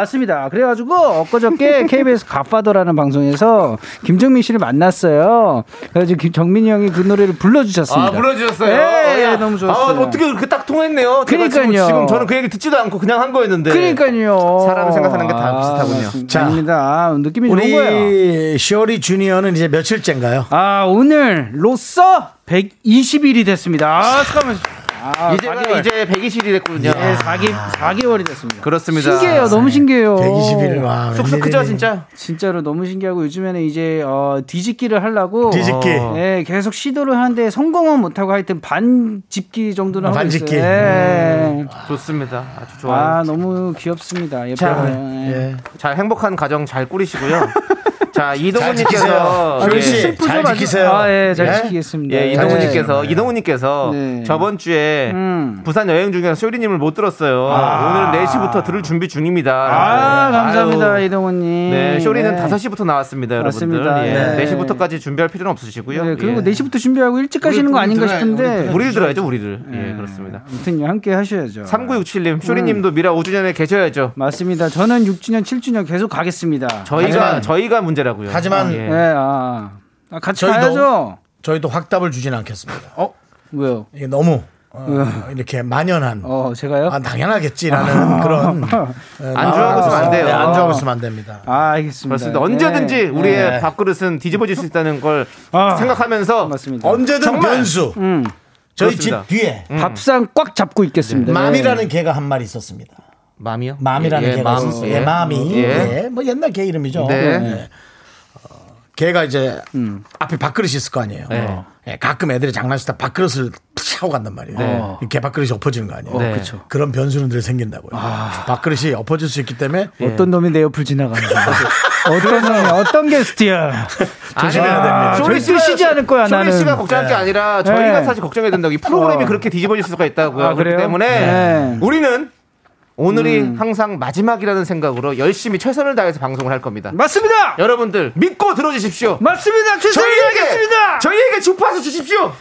맞습니다. 그래가지고 엊그저께 KBS 갓파더라는 방송에서 김정민 씨를 만났어요. 그래서 김정민이 형이 그 노래를 불러주셨습니다. 아, 불러주셨어요. 예, 야, 너무 좋았어요. 아, 어떻게 그렇게 딱 통했네요. 제가 지금, 그러니까요. 지금 저는 그 얘기 듣지도 않고 그냥 한 거였는데. 그러니까요. 사람 생각하는 게 다 비슷하군요. 맞습니다. 자, 아닙니다. 느낌이 좋은 거예요. 우리 시어리 주니어는 이제 며칠째인가요? 아 오늘 로써 120일이 됐습니다. 아, 잠깐만. 아, 이제가 4개월. 이제 120일이 됐군요. 네, 4개, 4개월이 됐습니다. 그렇습니다. 신기해요. 너무 신기해요. 120일 와. 쑥쑥 크죠. 진짜? 진짜로 너무 신기하고 요즘에는 이제 어, 뒤집기를 하려고 뒤집기. 어. 네, 계속 시도를 하는데 성공은 못 하고 하여튼 반집기 정도는 하고 반집기. 있어요. 네. 좋습니다. 아주 좋아요. 아 너무 귀엽습니다. 예뻐요. 네. 예. 잘 행복한 가정 잘 꾸리시고요. 자, 잘 이동훈님께서. 지키세요. 쇼리 씨, 슬프죠, 잘. 지키세요. 아, 예, 잘 예? 지키겠습니다. 예, 예. 이동훈님께서, 네. 이동훈님께서 네. 저번 주에 음. 부산 여행 중에 쇼리님을 못 들었어요. 아. 오늘은 4시부터 들을 준비 중입니다. 아, 네. 감사합니다, 아유. 이동훈님. 네, 쇼리는 네. 5시부터 나왔습니다, 여러분들. 맞습니다. 예, 네. 4시부터까지 준비할 필요는 없으시고요. 네, 그리고 예. 4시부터 준비하고 일찍 가시는 거 아닌가 들어야- 싶은데. 우리 우리를 들어야죠, 우리를. 예, 그렇습니다. 아무튼 함께 하셔야죠. 3967님, 쇼리님도 미라 5주년에 계셔야죠. 맞습니다. 저는 6주년, 7주년 계속 가겠습니다. 저희가, 저희가 문제 라고요. 하지만 예. 네, 아. 아, 같이 저희도- 가야죠. 저희도 확답을 주진 않겠습니다. 어? 왜요? 이게 너무 어, 이렇게 만연한 어, 제가요? 아, 당연하겠지라는 그런 안주하고 있으면 안 돼요. 네, 안주하고 있으면 안 됩니다. 아, 알겠습니다. 그렇습니다. 언제든지 우리의 네. 밥그릇은 뒤집어질 수 있다는 걸 아. 생각하면서 맞습니다. 언제든 정말. 변수. 음. 저희 그렇습니다. 집 뒤에 밥상 꽉 잡고 있겠습니다. 네. 맘이라는 개가 한 마리 있었습니다. 맘이요? 맘이라는 예, 개가 맘. 있었어요. 예. 예, 맘이. 예. 예. 뭐 옛날 개 이름이죠. 네. 예. 어, 개가 이제 앞에 밥그릇이 있을 거 아니에요. 네. 예, 가끔 애들이 장난치다 밥그릇을 푸시 하고 간단 말이에요. 네. 이개 밥그릇이 엎어지는 거 아니에요. 네. 그쵸. 그런 변수는 늘 생긴다고요. 밥그릇이 엎어질 수 있기 때문에 어떤 놈이 내 옆을 지나가는 거야. 어떤 놈이 어떤 게스트야. 조심해야 됩니다. 절대 쉬지 않을 거야, 쇼리 나는. 씨가 걱정할 게 네. 아니라 저희가 네. 사실 걱정해야 된다고 이 프로그램이 어. 그렇게 뒤집어질 수가 있다고요. 아, 그렇기? 때문에 네. 우리는 오늘이 항상 마지막이라는 생각으로 열심히 최선을 다해서 방송을 할 겁니다. 맞습니다. 여러분들 믿고 들어주십시오. 맞습니다. 최선을 저희에게 다하겠습니다. 저희에게 주파수 주십시오.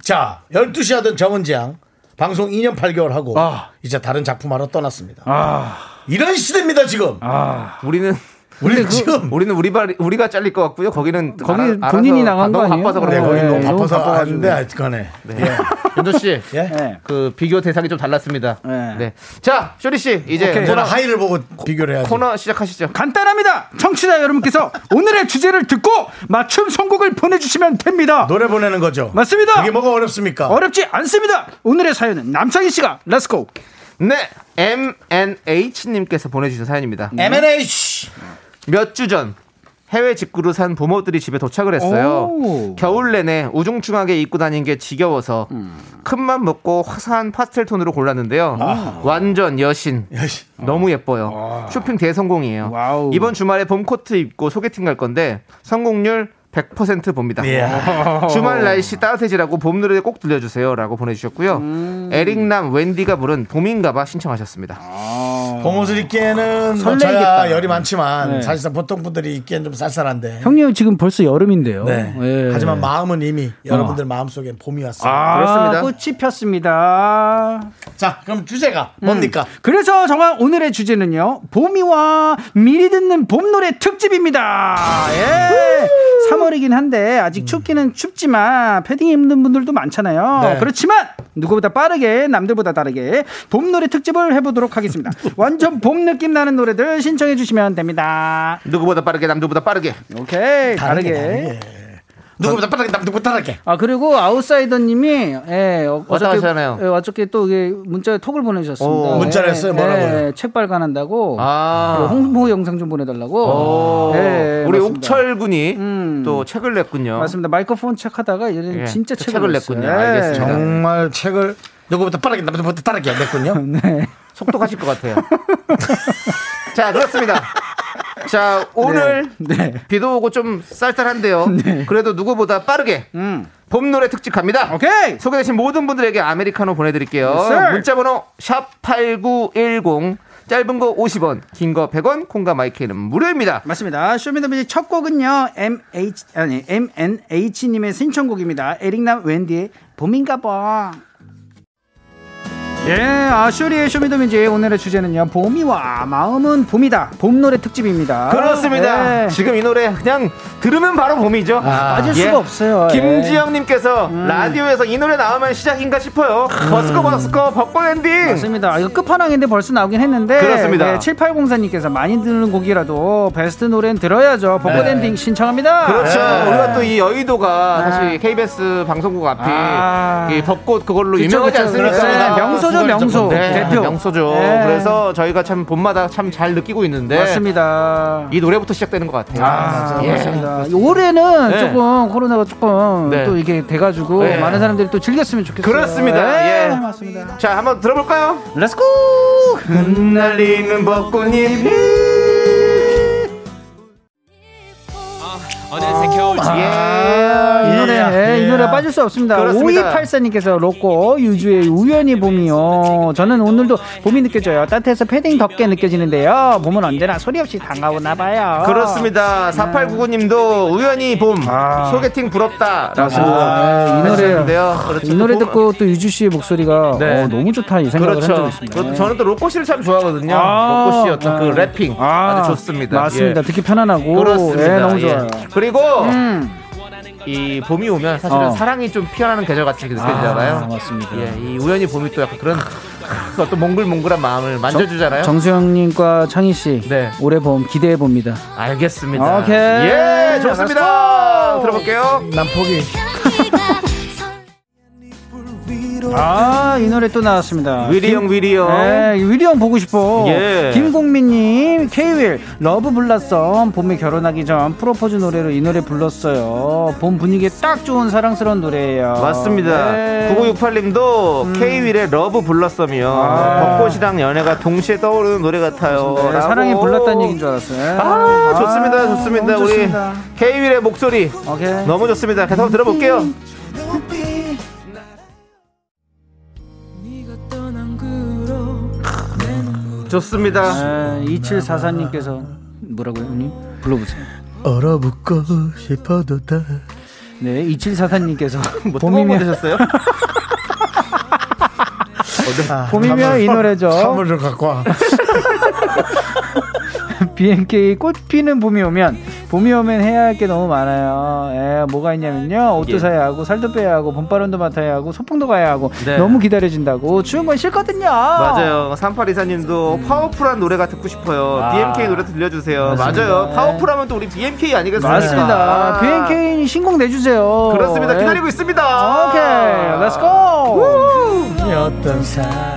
자, 12시 하던 정은지양 방송 2년 8개월 하고 아. 이제 다른 작품하러 떠났습니다. 아, 이런 시대입니다, 지금. 아. 우리는 우리 지금 우리는 우리 발 우리가 잘릴 것 같고요. 거기는 거기 알아- 본인이 나간 거 아니에요? 바빠서 네, 그런 거기. 너무 네, 너무 바빠서. 하는데 하여튼간에 네. 윤조 씨, 예. 네. 그 비교 대상이 좀 달랐습니다. 네. 네. 자, 쇼리 씨 이제 오케이. 코너, 하이를 보고 비교를 해야지. 코너 시작하시죠. 간단합니다. 청취자 여러분께서 오늘의 주제를 듣고 맞춤 선곡을 보내주시면 됩니다. 노래 보내는 거죠. 맞습니다. 그게 뭐가 어렵습니까? 어렵지 않습니다. 오늘의 사연은 남창희 씨가 Let's go. 네, MNH님께서 보내주신 사연입니다. M&H. 몇 주 전 해외 직구로 산 봄옷들이 집에 도착을 했어요. 오. 겨울 내내 우중충하게 입고 다닌 게 지겨워서 큰맘 먹고 화사한 파스텔 톤으로 골랐는데요. 완전 여신. 야씨. 너무 예뻐요. 쇼핑 대성공이에요. wow. 이번 주말에 봄 코트 입고 소개팅 갈 건데 성공률 100% 봅니다. 이야. 주말 날씨 따뜻해지라고 봄 노래 꼭 들려주세요라고 보내주셨고요. 음. 에릭남 웬디가 부른 봄인가봐 신청하셨습니다. 봄옷을 입기에는 뭐 설레겠다. 열이 많지만 네. 사실상 보통 분들이 입기엔 좀 쌀쌀한데. 형님 지금 벌써 여름인데요. 네. 예. 하지만 마음은 이미 여러분들 마음속엔 봄이 왔어요. 아, 그렇습니다. 꽃이 폈습니다. 자, 그럼 주제가 뭡니까? 그래서 정말 오늘의 주제는요. 봄이와 미리 듣는 봄 노래 특집입니다. 예. 3월이긴 한데 아직 춥기는 춥지만 패딩 입는 분들도 많잖아요. 네. 그렇지만 누구보다 빠르게 남들보다 다르게 봄 노래 특집을 해보도록 하겠습니다. 완 전 봄 느낌 나는 노래들 신청해 주시면 됩니다. 누구보다 빠르게 남들보다 빠르게. 오케이 다르게, 다르게. 누구보다 빠르게 남들보다 빠르게. 아 그리고 아웃사이더님이 예, 어, 왔다 가시잖아요. 예, 어저께 또 이게 문자에 톡을 보내주셨습니다. 오, 문자를 했어요? 뭐라고요? 예, 책 발간한다고 아. 홍보 영상 좀 보내달라고. 오, 예, 우리 맞습니다. 옥철 군이 음. 또 책을 냈군요. 맞습니다. 마이크로폰 책하다가 얘는 예, 진짜 그 책을, 책을. 냈군요. 예. 알겠습니다. 정말 책을 누구보다 빠르게 남들보다 빠르게 냈군요. 네. 속독하실 것 같아요. 자, 그렇습니다. 자, 오늘 네. 비도 오고 좀 쌀쌀한데요. 그래도 누구보다 빠르게 음. 봄 노래 특집 갑니다. 오케이. 소개되신 모든 분들에게 아메리카노 보내드릴게요. Yes, sir. 문자 번호 샵 8910 짧은 거 50원, 긴 거 100원, 콩과 마이케이는 무료입니다. 맞습니다. 쇼미더뮤직 첫 곡은요. MH 아니 MNH 님의 신청곡입니다. 에릭남 웬디의 봄인가 봐. 예, 아, 쇼리의 쇼미더뮤직 오늘의 주제는요. 봄이와 마음은 봄이다. 봄 노래 특집입니다. 그렇습니다. 예. 지금 이 노래 그냥 들으면 바로 봄이죠. 빠질 예. 수가 없어요. 예. 김지영님께서 라디오에서 이 노래 나오면 시작인가 싶어요. 버스커 버스커 벚꽃 엔딩. 맞습니다. 이거 끝판왕인데 벌써 나오긴 했는데. 그렇습니다. 네, 7804님께서 많이 듣는 곡이라도 베스트 노래는 들어야죠. 벚꽃 네. 엔딩 신청합니다. 그렇죠. 네. 우리가 또 이 여의도가 네. 사실 KBS 방송국 앞이 아. 이 벚꽃 그걸로 그쵸, 유명하지 그쵸. 않습니까? 네, 명소죠, 명소. 네, 대표. 명소죠. 네. 그래서 저희가 참 봄마다 참 잘 느끼고 있는데 맞습니다. 이 노래부터 시작되는 것 같아요. 아, 예. 맞습니다. 올해는 네. 조금 코로나가 조금 네. 또 이게 돼가지고 네. 많은 사람들이 또 즐겼으면 좋겠어요. 그렇습니다. 네, 예. 맞습니다. 자, 한번 들어볼까요? Let's go! 흩날리는 벚꽃잎이 어느새 겨울 예. 이 노래, 예, 이 노래 빠질 수 없습니다. 그렇습니다. 5284님께서 로꼬 유주의 우연히 봄이요. 저는 오늘도 봄이 느껴져요. 따뜻해서 패딩 덥게 느껴지는데요. 봄은 언제나 소리 없이 다가오나 봐요. 그렇습니다. 4899님도 우연히 봄 아. 소개팅 부럽다라고 아, 이 노래 하셨는데요. 그렇죠. 이 노래 또 봄- 듣고 또 유주 씨의 목소리가 네. 어, 너무 좋다 이 생각을 한 적이 그렇죠. 있습니다. 그것도 저는 또 로꼬 씨를 참 좋아하거든요. 아, 로꼬 씨 어떤 그 네. 래핑 아, 아, 주 좋습니다. 맞습니다. 예. 듣기 편안하고 그렇습니다. 예, 너무 예. 좋아요. 그리고 음. 이 봄이 오면 사실은 어. 사랑이 좀 피어나는 계절 같이 느껴지잖아요. 아, 맞습니다. 예, 이 우연히 봄이 또 약간 그런 어떤 몽글몽글한 마음을 만져주잖아요. 정수영님과 창희 씨 네. 올해 봄 기대해 봅니다. 알겠습니다. 오케이. 예, 좋습니다. 들어볼게요. 난 포기. 아, 이 노래 또 나왔습니다. 윌이 형, 윌이 형. 네, 윌이 형 보고 싶어. 예. 김공민님, 케이윌, Love Blossom, 봄에 결혼하기 전 프로포즈 노래로 이 노래 불렀어요. 봄 분위기에 딱 좋은 사랑스러운 노래예요. 맞습니다. 네. 9968님도 K-윌의 Love Blossom 아. 벚꽃이랑 연애가 동시에 떠오르는 노래 같아요. 네. 사랑이 불렀다는 얘기인 줄 알았어요. 아, 좋습니다. 좋습니다. 너무 우리 좋습니다. K-윌의 목소리 오케이. 너무 좋습니다. 계속 한번 들어볼게요. 좋습니다. 아, 2744님께서 뭐라고요, 형님? 불러보세요. 얼어붙고 싶어도 다. 네, 2744님께서 뭐 뜨거운 거 봄이면 드셨어요? 아, 봄이면 이 노래죠. 선물 좀 갖고 와. BNK 꽃 피는 봄이 오면 봄이 오면 해야 할 게 너무 많아요. 예, 뭐가 있냐면요. 옷도 예. 사야 하고 살도 빼야 하고 봄바람도 맡아야 하고 소풍도 가야 하고 네. 너무 기다려진다고 추운 건 싫거든요. 맞아요. 3824님도 파워풀한 노래가 듣고 싶어요. 아. BMK 노래 들려주세요. 맞습니다. 맞아요. 네. 파워풀하면 또 우리 BMK 아니겠습니까? 맞습니다. 아. BMK 신곡 내주세요. 그렇습니다. 예. 기다리고 있습니다. 오케이, Let's go. 어떤 사랑.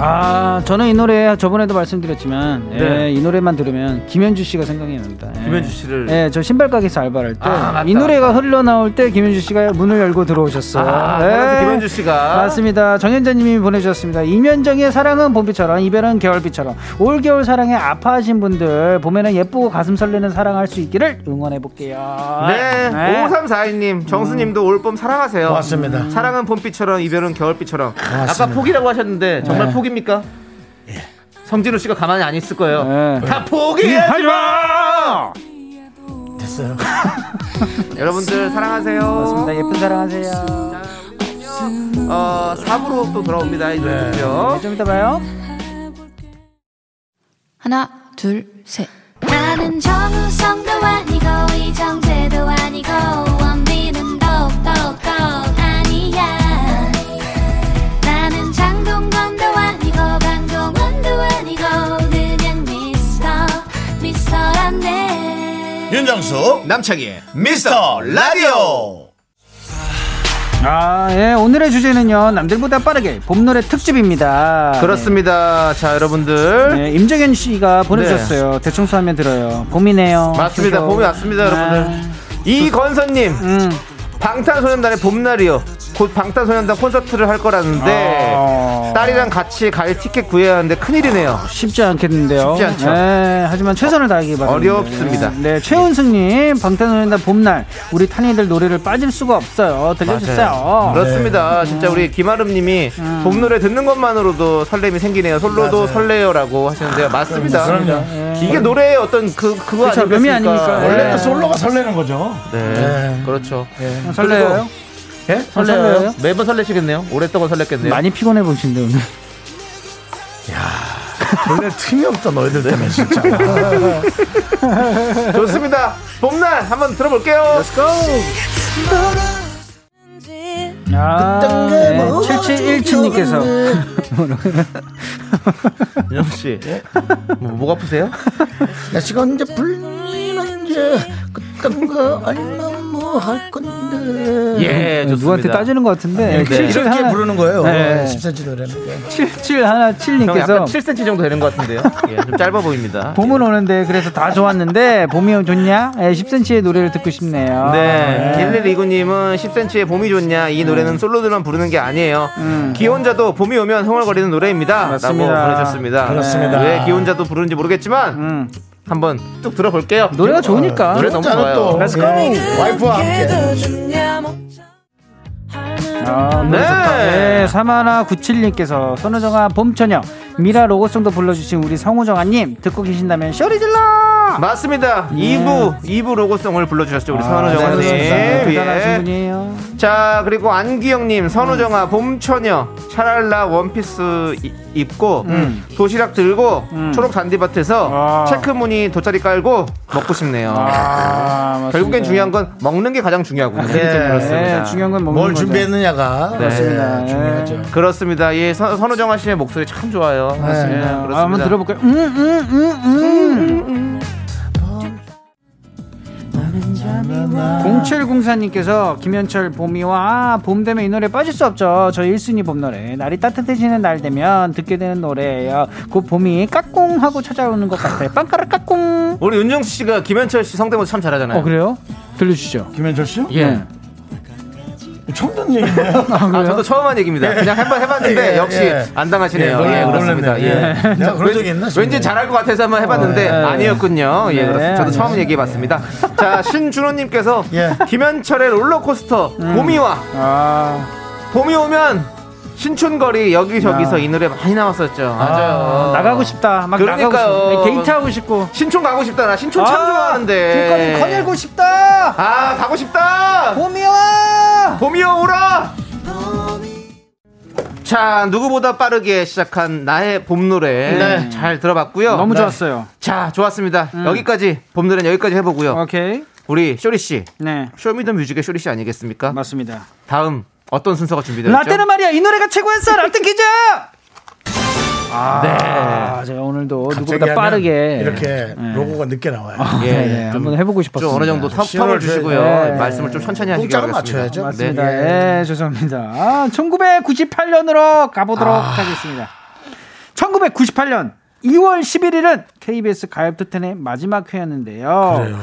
아, 저는 이 노래 저번에도 말씀드렸지만, 예, 네. 이 노래만 들으면 김현주 씨가 생각이 납니다. 예. 김현주 씨를. 예, 저 신발 가게에서 알바를 할 때, 아, 노래가 흘러 나올 때 김현주 씨가 문을 열고 들어오셨어요. 아, 예. 김현주 씨가. 맞습니다. 정현자님이 보내주셨습니다. 임현정의 사랑은 봄비처럼, 이별은 겨울비처럼, 올겨울 사랑에 아파하신 분들, 봄에는 예쁘고 가슴 설레는 사랑할 수 있기를 응원해 볼게요. 네. 5342님, 정수님도 올봄 사랑하세요. 고맙습니다. 사랑은 봄비처럼, 이별은 겨울비처럼. 고맙습니다. 아까 포기라고 하셨는데, 정말 네. 포기입니까? 성진우 씨가 가만히 안 있을 거예요. 네. 다 포기하지 마! 됐어요. 여러분들 사랑하세요. 맞습니다. 예쁜 사랑하세요. 어, 4부로 또 돌아옵니다. 이 노래 듣죠. 네, 좀 이따 봐요. 하나, 둘, 셋. 나는 정우성도 아니고 이정재도 아니고 윤정수 남창희의 미스터 라디오 아, 예, 오늘의 주제는요, 남들보다 빠르게 봄 노래 특집입니다. 그렇습니다. 자, 여러분들. 네, 임정현 씨가 보내주셨어요. 대청소하면 들어요. 봄이네요. 맞습니다. 봄이 왔습니다, 여러분들. 이건선님, 음. 방탄소년단의 봄날이요. 곧 방탄소년단 콘서트를 할 거라는데 어. 딸이랑 같이 갈 티켓 구해야 하는데 큰일이네요. 쉽지 않겠는데요. 쉽지 않죠. 네, 하지만 최선을 다하기 바랍니다. 어렵습니다. 네, 최은승님, 방탄소년단 봄날, 우리 탄이들 노래를 빠질 수가 없어요. 들려주세요. 그렇습니다. 진짜 우리 김아름님이 음. 봄 노래 듣는 것만으로도 설렘이 생기네요. 솔로도 설레요라고 하시는데요. 맞습니다. 그럼요. 이게 노래의 어떤 그 그거. 묘미 아니겠습니까? 아닙니까? 원래는 네. 솔로가 설레는 거죠. 네, 네. 그렇죠. 설레요? 예? 설레요? 매번 설레시겠네요. 오랫동안 설렜겠네요. 많이 피곤해 보신데 오늘. 원래 틈이 없다 너희들 때문에 진짜. 좋습니다. 봄날 한번 들어볼게요. 아, 네. 7717님께서. 윤정 씨, 뭐, 목 아프세요? 날씨가 언제 풀 리는지 그딴 거 알면 뭐 할 건데. 예, 좋습니다. 누구한테 따지는 것 같은데. 이렇게, 네. 이렇게 하나- 부르는 거예요. 네. 10cm 노래는. 게. 77 하나 형 약간 7님께서 7cm 정도 되는 것 같은데요. 예, 좀 짧아 보입니다. 봄은 오는데 그래서 다 좋았는데 봄이 좋냐? 예, 10cm의 노래를 듣고 싶네요. 네, 1129님은 10cm의 봄이 좋냐 이 노래는 솔로들만 부르는 게 아니에요. 기혼자도 봄이 오면 흥얼거리는 노래입니다. 음. 맞습니다. 라고 보내셨습니다. 그렇습니다. 왜 기혼자도 부르는지 모르겠지만 음. 한번 쭉 들어볼게요. 노래가 좋으니까. 노래 너무 좋아요. 또 Let's go. 예, 와이프와 함께. 아, 노래 네. 네, 사마나 97님께서 선우정아 봄처녀 미라 로고송도 불러주신 우리 성우정아님 듣고 계신다면 쇼리 질러. 맞습니다. 네. 2부 2부 로고송을 불러주셨죠 우리 아, 선우정아님. 네, 대단하신 예. 분이에요. 자 그리고 안기영님 선우정아 봄처녀 샤랄라 원피스 이- 입고 도시락 들고 초록 잔디밭에서 음. 아. 체크무늬 돗자리 깔고 먹고 싶네요. 아, 맞습니다. 결국엔 중요한 건 먹는 게 가장 중요하군요. 예. 그렇습니다. 네, 중요한 건 먹는 뭘 거죠. 준비했느냐가 그렇습니다. 예, 중요하죠. 그렇습니다. 예, 선, 선우정아 씨의 목소리 참 좋아요. 네, 그렇습니다. 아, 한번 들어볼까요? 음, 음, 음, 음. 0704님께서 김현철 봄이와 아, 봄 되면 이 노래 빠질 수 없죠. 저 1순위 봄 노래. 날이 따뜻해지는 날 되면 듣게 되는 노래예요. 곧 봄이 까꿍 하고 찾아오는 것 같아요. 빵가락 까꿍. 우리 윤정수 씨가 김현철 씨 성대모사 참 잘하잖아요. 어 그래요? 들려주시죠. 김현철 씨요? 예. 처음 듣는 얘기인데요. 아, 저도 처음 한 얘기입니다. 그냥 한번 해봤는데 예, 역시 예. 안 당하시네요. 예, 예, 그렇습니다. 예. 예. 내가 그런 적이 있나 싶네. 왠지 잘할 것 같아서 한번 해봤는데 어, 예. 아니었군요. 예, 네, 그렇습니다. 저도 처음 아니었어요. 얘기해봤습니다. 자, 신준호님께서 예. 김현철의 롤러코스터 음. 봄이와 아, 봄이 오면 신촌거리 여기저기서 이 노래 많이 나왔었죠. 맞아요. 나가고 싶다. 막 그러니까요. 나가고 싶다. 데이트 하고 싶고. 신촌 가고 싶다. 나 신촌 참 아, 좋아하는데. 길거리 거닐고 싶다. 아, 가고 싶다. 봄이와. 봄이여 오라. 자, 누구보다 빠르게 시작한 나의 봄 노래 네. 잘 들어봤고요. 너무 네. 좋았어요. 자, 좋았습니다. 여기까지 봄 노래는 여기까지 해보고요. 오케이. 우리 쇼리 씨, 네, 쇼미더뮤직의 쇼리 씨 아니겠습니까? 맞습니다. 다음 어떤 순서가 준비되어 라떼는? 말이야 이 노래가 최고였어 라떼 퀴즈. 아, 네. 제가 오늘도 누구보다 빠르게 이렇게 네. 로고가 늦게 나와요. 예, 네, 네, 한번 해보고 싶었어요. 좀 어느 정도 term, 시간을 term을 주시고요. 네. 말씀을 좀 천천히 하시기. 맞춰야죠. 맞습니다. 네. 예, 죄송합니다. 아, 1998년으로 가보도록 아. 하겠습니다. 1998년 2월 11일은 KBS 가요톱텐의 마지막 회였는데요. 그래요?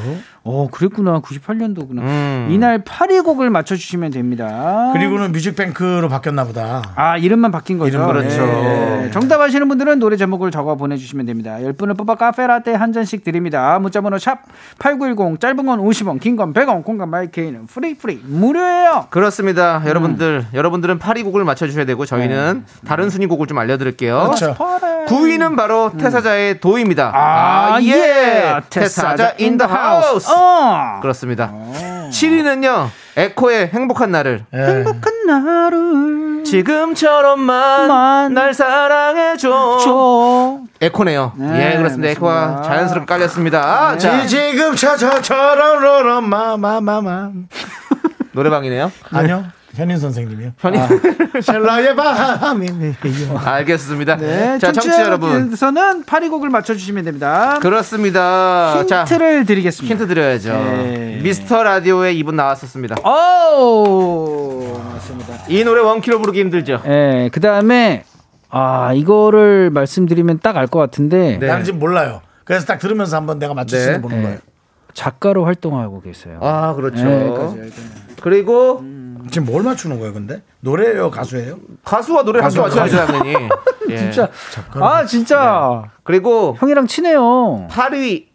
어, 그랬구나. 98년도구나. 음. 이날 8위 곡을 맞춰주시면 됩니다. 그리고는 뮤직뱅크로 바뀌었나 보다. 아, 이름만 바뀐 거죠. 이름 그렇죠. 네. 정답 아시는 분들은 노래 제목을 적어 보내주시면 됩니다. 10분을 뽑아 카페라떼 한 잔씩 드립니다. 문자번호 샵 8910, 짧은 건 50원, 긴 건 100원, 콩과 마이케이는 free free 무료예요. 그렇습니다. 음. 여러분들, 여러분들은 8위 곡을 맞춰주셔야 되고 저희는 다른 순위 곡을 좀 알려드릴게요. 그렇죠. 9위는 바로 태사자의 도입니다. 아, 예. 예. 태사자 house. 어. 그렇습니다. 7위는요, 에코의 행복한 날을. 예. 행복한 나를 지금처럼만 만 날 사랑해줘. 줘. 에코네요. 네, 예, 그렇습니다. 에코가 맞습니다. 자연스럽게 깔렸습니다. 자, 지- 지금 저저저런 마마마마 노래방이네요. 아니요 현인 선생님이요. 현이 셀라의 밤이 알겠습니다. 네, 자, 청취자 여러분. 청취자분께서는 8위 곡을 맞춰주시면 됩니다. 그렇습니다. 자, 힌트를 드리겠습니다. 힌트 드려야죠. 네. 미스터 라디오에 이분 나왔었습니다. 오, 맞습니다. 이 노래 원키로 부르기 힘들죠. 예, 그 다음에, 아, 이거를 말씀드리면 딱 알 것 같은데, 네. 나는 지금 몰라요. 그래서 딱 들으면서 한번 내가 맞출 수 네. 있는 보는 예, 거예요. 작가로 활동하고 계세요. 아, 그렇죠. 예, 알겠네요. 그리고 지금 뭘 맞추는 거예요, 근데? 노래예요, 가수예요? 가수와 노래 함께 가수, 맞춰야죠 당연히. 예. 진짜. 아, 진짜. 그리고 형이랑 친해요. 8위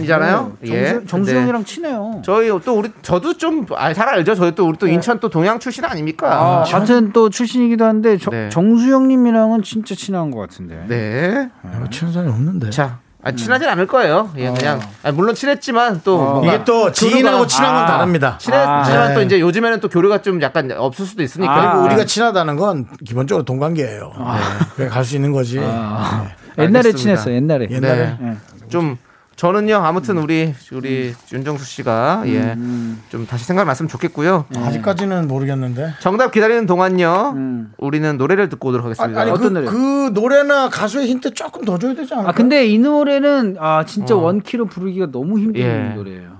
이잖아요. 예. 정수, 정수영이랑 친해요. 저희 또 우리 저도 좀잘 알죠. 저희 또 우리 또 인천 또 동양 출신 아닙니까? 아, 같은 또 출신이기도 한데 정- 네. 정수영님이랑은 진짜 친한 것 같은데. 네. 내가 친한 사람이 없는데. 자, 아, 친하진 않을 거예요. 예, 그냥 아, 물론 친했지만 또 뭔가 이게 또 지인하고 친한 건 아, 다릅니다. 친했지만 아, 또 네. 이제 요즘에는 또 교류가 좀 약간 없을 수도 있으니까. 아, 그리고 우리가 친하다는 건 기본적으로 동관계예요. 그래 갈수 있는 거지. 네. 옛날에 알겠습니다. 친했어, 옛날에. 옛날에 네. 좀 저는요 아무튼 우리 우리 윤정수 씨가 예 좀 다시 생각을 났으면 좋겠고요. 아직까지는 모르겠는데. 정답 기다리는 동안요. 음. 우리는 노래를 듣고 오도록 하겠습니다. 아니 어떤 그, 노래? 그 노래나 가수의 힌트 조금 더 줘야 되지 않을까? 아, 근데 이 노래는 아, 진짜 원키로 부르기가 너무 힘든 예. 노래예요.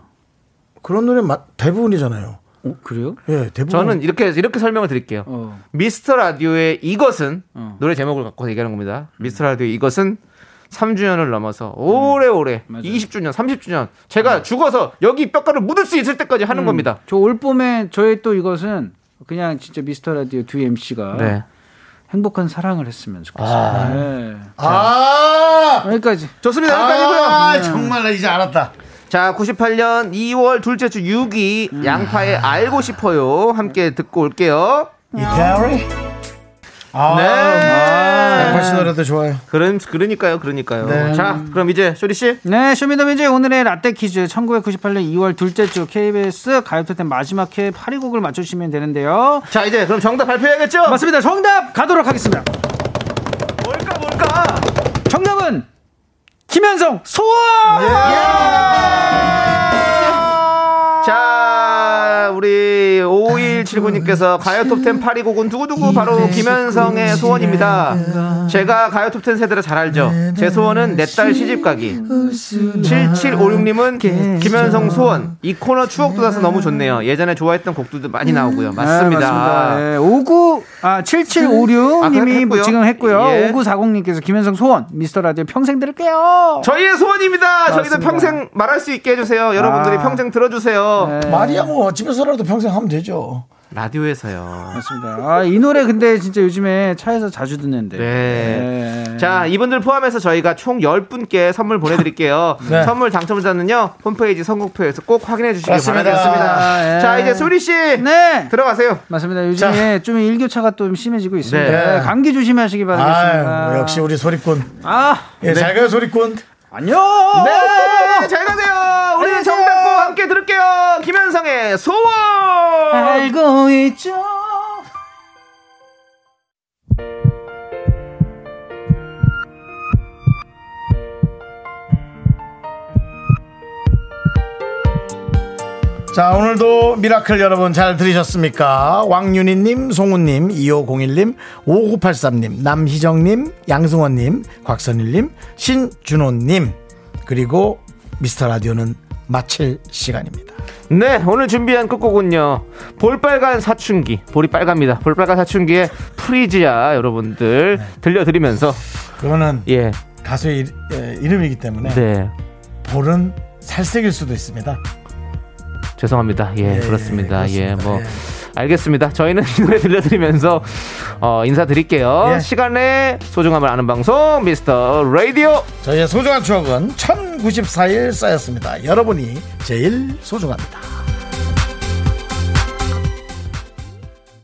그런 노래 마- 대부분이잖아요. 어, 그래요? 예, 대부분. 저는 이렇게 이렇게 설명을 드릴게요. 어. 미스터 라디오의 이것은 어. 노래 제목을 갖고 얘기하는 겁니다. 미스터 라디오의 이것은 3주년을 넘어서 오래오래 맞아요. 20주년, 30주년 제가 죽어서 여기 뼈가루 묻을 수 있을 때까지 하는 겁니다. 저 올 봄에 저희 또 이것은 그냥 진짜 미스터 라디오 두 MC가 네. 행복한 사랑을 했으면 좋겠어요. 아. 네. 아, 여기까지. 좋습니다. 여기까지고요. 아, 정말 나 이제 알았다. 자, 98년 2월 둘째 주 6위 양파의 알고 싶어요. 함께 듣고 올게요. 이태리. 아, 네. 양파 씨 노래도 좋아요. 그런 그러니까요. 그러니까요. 네. 자, 그럼 이제 쇼리 씨. 네, 쇼미더뮤직 오늘의 라떼 퀴즈 1998년 2월 둘째 주 KBS 가요톱텐 마지막 회 8위 곡을 맞춰주시면 되는데요. 자, 이제 그럼 정답 발표해야겠죠? 맞습니다. 정답 가도록 하겠습니다. 뭘까 뭘까? 정답은 김현성 소원. 자, 5179님께서 가요 톱텐 8위 곡은 두구두구 바로 김현성의 소원입니다. 제가 가요 톱텐 세대를 잘 알죠. 제 소원은 내 딸 시집 가기. 7756님은 김현성 소원. 이 코너 추억 돋아서 너무 좋네요. 예전에 좋아했던 곡들도 많이 나오고요. 맞습니다. 네, 59, 아, 7756님이 아. 지금 했고요. 예. 5940님께서 김현성 소원, 미스터 라디오 평생 들을게요. 저희의 소원입니다. 저희도 맞습니다. 평생 말할 수 있게 해주세요. 여러분들이 아. 평생 들어주세요. 네. 말이야 뭐 집에서라도 평생 하면 되죠. 라디오에서요. 맞습니다. 아, 이 노래 근데 진짜 요즘에 차에서 자주 듣는데. 네. 네. 자, 이분들 포함해서 저희가 총 10분께 선물 보내드릴게요. 네. 선물 당첨자는요, 홈페이지 선곡표에서 꼭 확인해 주시기 그렇습니다. 바라겠습니다. 예. 자, 이제 수리씨. 네. 들어가세요. 맞습니다. 요즘에 좀 일교차가 좀 심해지고 있습니다. 네. 감기 조심하시기 바라겠습니다. 아, 역시 우리 소리꾼. 아, 예, 잘 가요 소리꾼. 안녕. 네, 잘 가세요. 우리는 정답과 함께 들을게요. 김현성의 소원. 알고 있죠. 자, 오늘도 미라클 여러분 잘 들으셨습니까? 왕윤희님, 송우님, 2501님, 5983님, 남희정님, 양승원님, 곽선일님, 신준호님, 그리고 미스터 라디오는 마칠 시간입니다. 네, 오늘 준비한 끝곡은요. 볼빨간 사춘기. 볼이 빨갑니다. 볼빨간 사춘기의 프리지아 여러분들 들려드리면서 그거는 예, 가수의 일- 예, 이름이기 때문에 네. 볼은 살색일 수도 있습니다. 죄송합니다. 예, 예, 그렇습니다. 예, 그렇습니다. 뭐 예. 알겠습니다. 저희는 이 노래 들려드리면서 어, 인사드릴게요. 예. 시간의 소중함을 아는 방송 미스터 라디오. 저희의 소중한 추억은 1094일 쌓였습니다. 여러분이 제일 소중합니다.